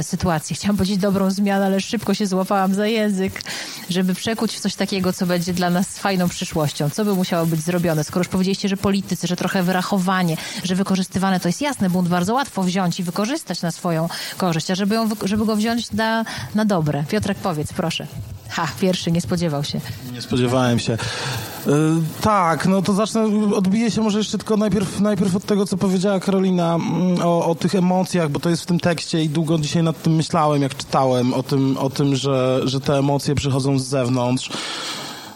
[SPEAKER 2] y, sytuację. Chciałam powiedzieć dobrą zmianę, ale szybko się złapałam za język, żeby przekuć w coś takiego, co będzie dla nas fajną przyszłością. Co by musiało być zrobione? Skoro już powiedzieliście, że politycy, że trochę wyrachowanie, że wykorzystywane to jest jasne, bunt bardzo łatwo wziąć i wykorzystać na swoją korzyść, a żeby, ją, żeby go wziąć na, na dobre. Piotrek, powiedz, proszę. Ha, pierwszy, nie spodziewał się.
[SPEAKER 4] Nie spodziewałem się. Yy, tak, no to zacznę, odbiję się może jeszcze tylko najpierw, najpierw od tego, co powiedziała Karolina mm, o, o tych emocjach, bo to jest w tym tekście i długo dzisiaj nad tym myślałem, jak czytałem, o tym, o tym że, że te emocje przychodzą z zewnątrz.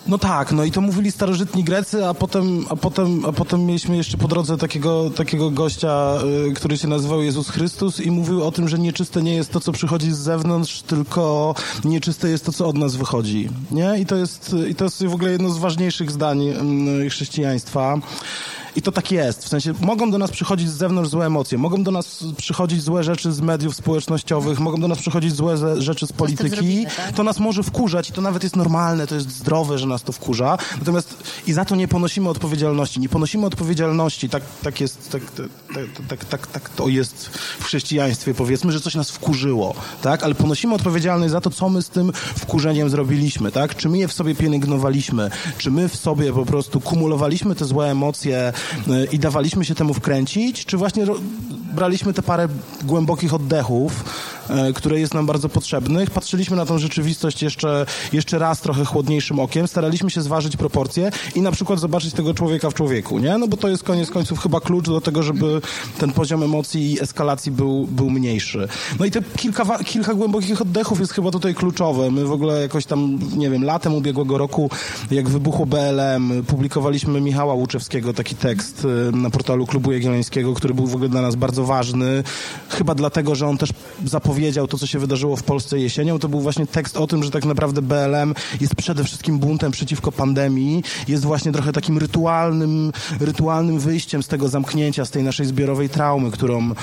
[SPEAKER 4] No tak, no i to mówili starożytni Grecy, a potem, a potem, a potem mieliśmy jeszcze po drodze takiego, takiego gościa, y, który się nazywał Jezus Chrystus i mówił o tym, że nieczyste nie jest to, co przychodzi z zewnątrz, tylko nieczyste jest to, co od nas wychodzi. Nie? I to jest, i to jest w ogóle jedno z ważniejszych zdań y, chrześcijaństwa. I to tak jest. W sensie mogą do nas przychodzić z zewnątrz złe emocje, mogą do nas przychodzić złe rzeczy z mediów społecznościowych, mogą do nas przychodzić złe rzeczy z polityki. Zrobimy, tak? To nas może wkurzać i to nawet jest normalne, to jest zdrowe, że nas to wkurza. Natomiast i za to nie ponosimy odpowiedzialności. Nie ponosimy odpowiedzialności. Tak, tak jest, tak, tak, tak, tak, tak to jest w chrześcijaństwie, powiedzmy, że coś nas wkurzyło, tak? Ale ponosimy odpowiedzialność za to, co my z tym wkurzeniem zrobiliśmy, tak? Czy my je w sobie pielęgnowaliśmy, czy my w sobie po prostu kumulowaliśmy te złe emocje, E, i dawaliśmy się temu wkręcić, czy właśnie braliśmy te parę głębokich oddechów, e, które jest nam bardzo potrzebnych, patrzyliśmy na tą rzeczywistość jeszcze, jeszcze raz trochę chłodniejszym okiem, staraliśmy się zważyć proporcje i na przykład zobaczyć tego człowieka w człowieku, nie? No bo to jest koniec końców chyba klucz do tego, żeby ten poziom emocji i eskalacji był, był mniejszy. No i te kilka, kilka głębokich oddechów jest chyba tutaj kluczowe. My w ogóle jakoś tam, nie wiem, latem ubiegłego roku, jak wybuchło BLM, publikowaliśmy Michała Łuczewskiego taki tekst y, na portalu Klubu Jagiellońskiego, który był w ogóle dla nas bardzo ważny. Chyba dlatego, że on też zapowiedział to, co się wydarzyło w Polsce jesienią. To był właśnie tekst o tym, że tak naprawdę BLM jest przede wszystkim buntem przeciwko pandemii. Jest właśnie trochę takim rytualnym, rytualnym wyjściem z tego zamknięcia, z tej naszej zbiorowej traumy, którą, e,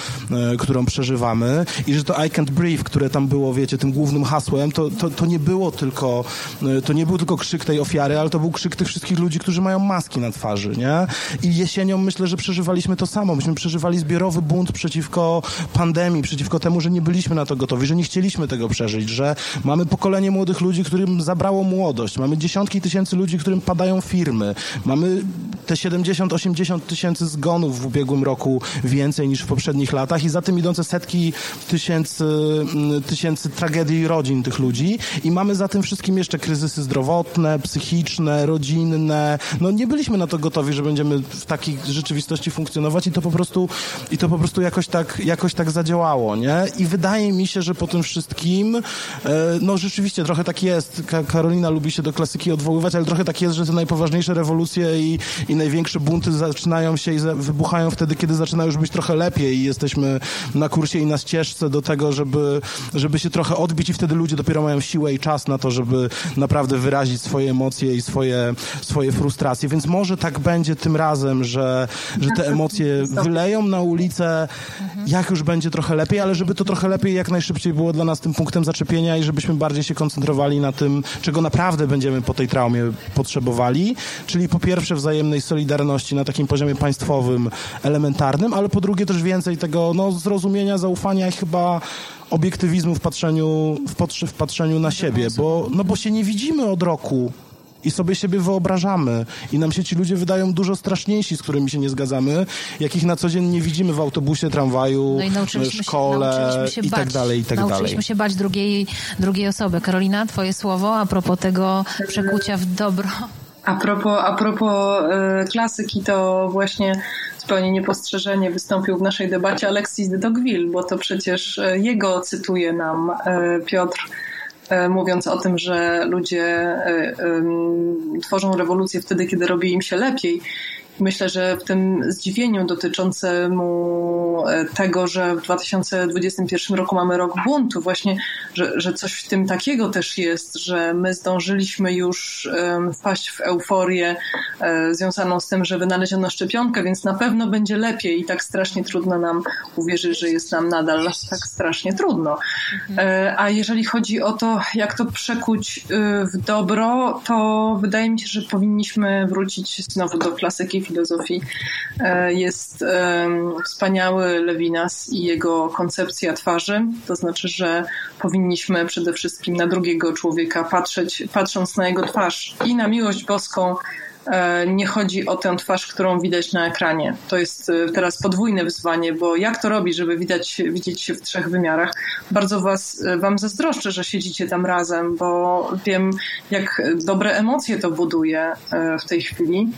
[SPEAKER 4] którą przeżywamy. I że to I can't breathe, które tam było, wiecie, tym głównym hasłem, to, to, to nie było tylko, e, to nie był tylko krzyk tej ofiary, ale to był krzyk tych wszystkich ludzi, którzy mają maski na twarzy, nie? I jesienią myślę, że przeżywaliśmy to samo. Myśmy przeżywali zbiorowy bunt przeciwko pandemii, przeciwko temu, że nie byliśmy na to gotowi, że nie chcieliśmy tego przeżyć, że mamy pokolenie młodych ludzi, którym zabrało młodość, mamy dziesiątki tysięcy ludzi, którym padają firmy, mamy te 70-80 tysięcy zgonów w ubiegłym roku więcej niż w poprzednich latach i za tym idące setki tysięcy, mm, tysięcy tragedii rodzin tych ludzi i mamy za tym wszystkim jeszcze kryzysy zdrowotne, psychiczne, rodzinne. No nie byliśmy na to gotowi, że będziemy w takiej rzeczywistości funkcjonować i to po prostu, i to po prostu jakoś tak, jakoś tak zadziałało, nie? I wydaje mi się, że po tym wszystkim, e, no rzeczywiście trochę tak jest. Karolina lubi się do klasyki odwoływać, ale trochę tak jest, że te najpoważniejsze rewolucje i, i największe bunty zaczynają się i wybuchają wtedy, kiedy zaczyna już być trochę lepiej i jesteśmy na kursie i na ścieżce do tego, żeby, żeby się trochę odbić i wtedy ludzie dopiero mają siłę i czas na to, żeby naprawdę wyrazić swoje emocje i swoje, swoje frustracje. Więc może tak będzie tym razem, że, że te emocje wyleją na ulicę, jak już będzie trochę lepiej, ale żeby to trochę lepiej jak najszybciej było dla nas tym punktem zaczepienia i żebyśmy bardziej się koncentrowali na tym, czego naprawdę będziemy po tej traumie potrzebowali, czyli po pierwsze wzajemnej solidarności na takim poziomie państwowym, elementarnym, ale po drugie też więcej tego no, zrozumienia, zaufania i chyba obiektywizmu w patrzeniu, w, w patrzeniu na siebie, bo, no bo się nie widzimy od roku i sobie siebie wyobrażamy i nam się ci ludzie wydają dużo straszniejsi, z którymi się nie zgadzamy, jakich na co dzień nie widzimy w autobusie, tramwaju, no szkole się, i tak dalej, i tak
[SPEAKER 2] nauczyliśmy
[SPEAKER 4] dalej.
[SPEAKER 2] się bać drugiej, drugiej osoby. Karolina, twoje słowo a propos tego przekucia w dobro.
[SPEAKER 3] A propos, a propos y, klasyki, to właśnie zupełnie niepostrzeżenie wystąpił w naszej debacie Alexis de Tocqueville, bo to przecież e, jego cytuje nam y, Piotr mówiąc o tym, że ludzie e, tworzą rewolucję wtedy, kiedy robi im się lepiej. Myślę, że w tym zdziwieniu dotyczącemu e, tego, że w 2021 roku mamy rok buntu, właśnie, że, że coś w tym takiego też jest, że my zdążyliśmy już wpaść w euforię e, związaną z tym, że wynaleziono szczepionkę, więc na pewno będzie lepiej i tak strasznie trudno nam uwierzyć, że jest nam nadal tak strasznie trudno. E, a jeżeli chodzi o to, jak to przekuć w dobro, to wydaje mi się, że powinniśmy wrócić znowu do klasyki filozofii e, jest wspaniały Lewinas i jego koncepcja twarzy. To znaczy, że powinniśmy przede wszystkim na drugiego człowieka patrzeć, patrząc na jego twarz i na miłość boską, e, nie chodzi o tę twarz, którą widać na ekranie. To jest e, teraz podwójne wyzwanie, bo jak to robić, żeby widać, widzieć się w trzech wymiarach? Bardzo was, wam zazdroszczę, że siedzicie tam razem, bo wiem, jak dobre emocje to buduje w tej chwili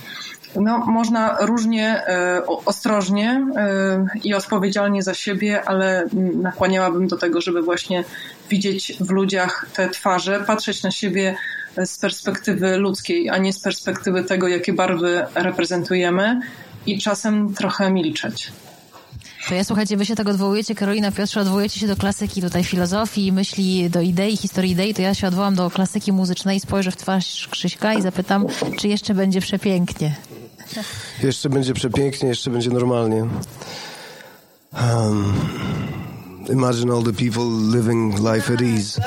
[SPEAKER 3] no, można różnie, e, ostrożnie e, i odpowiedzialnie za siebie, ale nakłaniałabym do tego, żeby właśnie widzieć w ludziach te twarze, patrzeć na siebie z perspektywy ludzkiej, a nie z perspektywy tego, jakie barwy reprezentujemy i czasem trochę milczeć.
[SPEAKER 2] To ja słuchajcie, wy się tak odwołujecie, Karolina Piotrze, odwołujecie się do klasyki tutaj filozofii, myśli, do idei, historii idei, to ja się odwołam do klasyki muzycznej, spojrzę w twarz Krzyśka i zapytam, czy jeszcze będzie przepięknie.
[SPEAKER 5] Jeszcze będzie przepięknie, jeszcze będzie normalnie. Um, imagine all the people living life at ease.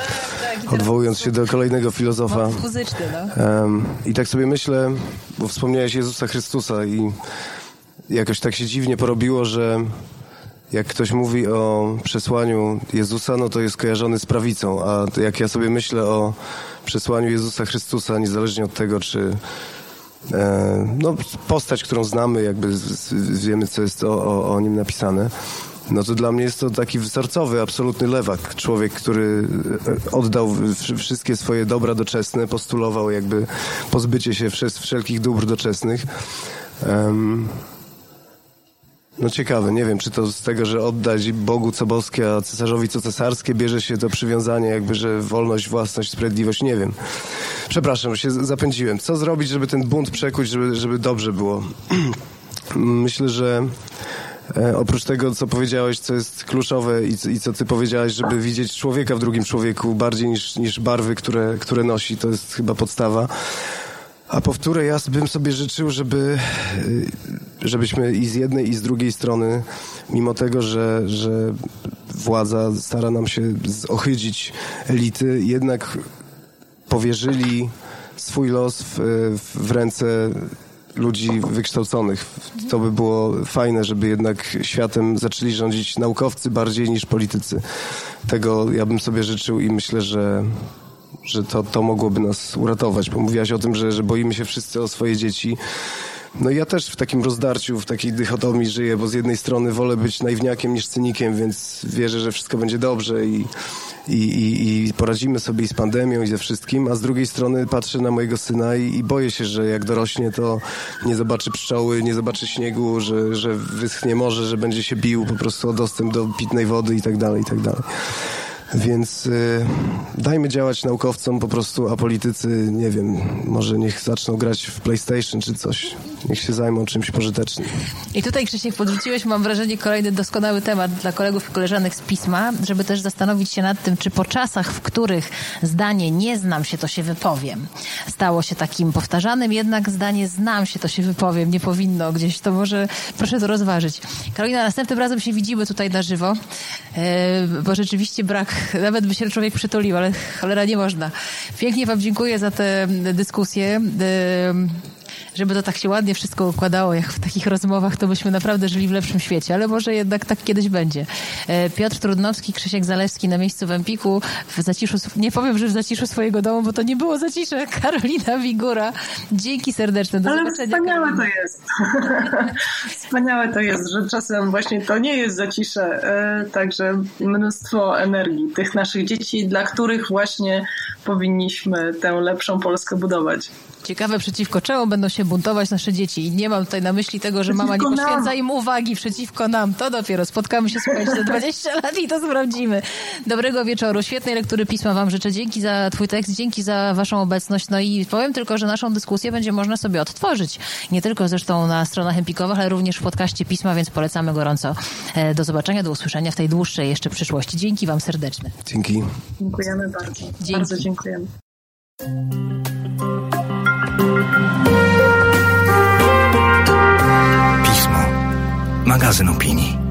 [SPEAKER 5] Odwołując się do kolejnego filozofa.
[SPEAKER 2] Muzyczny, no.
[SPEAKER 5] Um, I tak sobie myślę, bo wspomniałeś Jezusa Chrystusa i jakoś tak się dziwnie porobiło, że jak ktoś mówi o przesłaniu Jezusa, no to jest kojarzony z prawicą, a jak ja sobie myślę o przesłaniu Jezusa Chrystusa, niezależnie od tego, czy no, postać, którą znamy, jakby wiemy, co jest o, o, o nim napisane, no to dla mnie jest to taki sercowy, absolutny lewak. Człowiek, który e, oddał wszystkie swoje dobra doczesne, postulował jakby pozbycie się wszelkich dóbr doczesnych. Um, no ciekawe, nie wiem, czy to z tego, że oddać Bogu co boskie, a cesarzowi co cesarskie, bierze się to przywiązanie, jakby, że wolność, własność, sprawiedliwość, nie wiem. Przepraszam, się zapędziłem. Co zrobić, żeby ten bunt przekuć, żeby, żeby dobrze było? Myślę, że e, oprócz tego, co powiedziałeś, co jest kluczowe i, i, co ty powiedziałeś, żeby widzieć człowieka w drugim człowieku bardziej niż, niż barwy, które, które nosi, to jest chyba podstawa. A powtórę, ja bym sobie życzył, żeby, y, żebyśmy i z jednej i z drugiej strony, mimo tego, że, że władza stara nam się ochydzić elity, jednak powierzyli swój los w, w ręce ludzi wykształconych. To by było fajne, żeby jednak światem zaczęli rządzić naukowcy bardziej niż politycy. Tego ja bym sobie życzył i myślę, że że to, to mogłoby nas uratować, bo mówiłaś o tym, że, że boimy się wszyscy o swoje dzieci. No ja też w takim rozdarciu, w takiej dychotomii żyję, bo z jednej strony wolę być naiwniakiem niż cynikiem, więc wierzę, że wszystko będzie dobrze i, i, i, i poradzimy sobie i z pandemią i ze wszystkim, a z drugiej strony patrzę na mojego syna i, i boję się, że jak dorośnie, to nie zobaczy pszczoły, nie zobaczy śniegu, że, że wyschnie morze, że będzie się bił po prostu o dostęp do pitnej wody i tak dalej, i tak dalej. Więc y, dajmy działać naukowcom po prostu, a politycy, nie wiem, może niech zaczną grać w PlayStation czy coś. Niech się zajmą czymś pożytecznym.
[SPEAKER 2] I tutaj, Krzysiek, podrzuciłeś, mam wrażenie, kolejny doskonały temat dla kolegów i koleżanek z pisma, żeby też zastanowić się nad tym, czy po czasach, w których zdanie nie znam się, to się wypowiem, stało się takim powtarzanym, jednak zdanie znam się, to się wypowiem, nie powinno gdzieś, to może proszę to rozważyć. Karolina, następnym razem się widzimy tutaj na żywo, e, bo rzeczywiście brak nawet by się człowiek przytulił, ale cholera nie można. Pięknie Wam dziękuję za tę dyskusję żeby to tak się ładnie wszystko układało, jak w takich rozmowach, to byśmy naprawdę żyli w lepszym świecie, ale może jednak tak kiedyś będzie. E, Piotr Trudnowski, Krzysiek Zalewski na miejscu w Empiku, w zaciszu, nie powiem, że w zaciszu swojego domu, bo to nie było zacisze. Karolina Wigura, dzięki serdeczne.
[SPEAKER 3] Do ale wspaniałe to jest. wspaniałe to jest, że czasem właśnie to nie jest zacisze, e, także mnóstwo energii tych naszych dzieci, dla których właśnie powinniśmy tę lepszą Polskę budować.
[SPEAKER 2] Ciekawe przeciwko czemu będą się buntować nasze dzieci. I nie mam tutaj na myśli tego, że mama nie poświęca im uwagi przeciwko nam. To dopiero spotkamy się słuchajcie za 20 lat i to sprawdzimy. Dobrego wieczoru, świetnej lektury pisma wam życzę. Dzięki za twój tekst, dzięki za waszą obecność. No i powiem tylko, że naszą dyskusję będzie można sobie odtworzyć. Nie tylko zresztą na stronach Empikowych, ale również w podcaście pisma, więc polecamy gorąco. E, do zobaczenia, do usłyszenia w tej dłuższej jeszcze przyszłości. Dzięki wam serdeczne.
[SPEAKER 5] Dzięki.
[SPEAKER 3] Dziękujemy bardzo. Dzięki. Bardzo dziękujemy.
[SPEAKER 1] Magazyn opinii.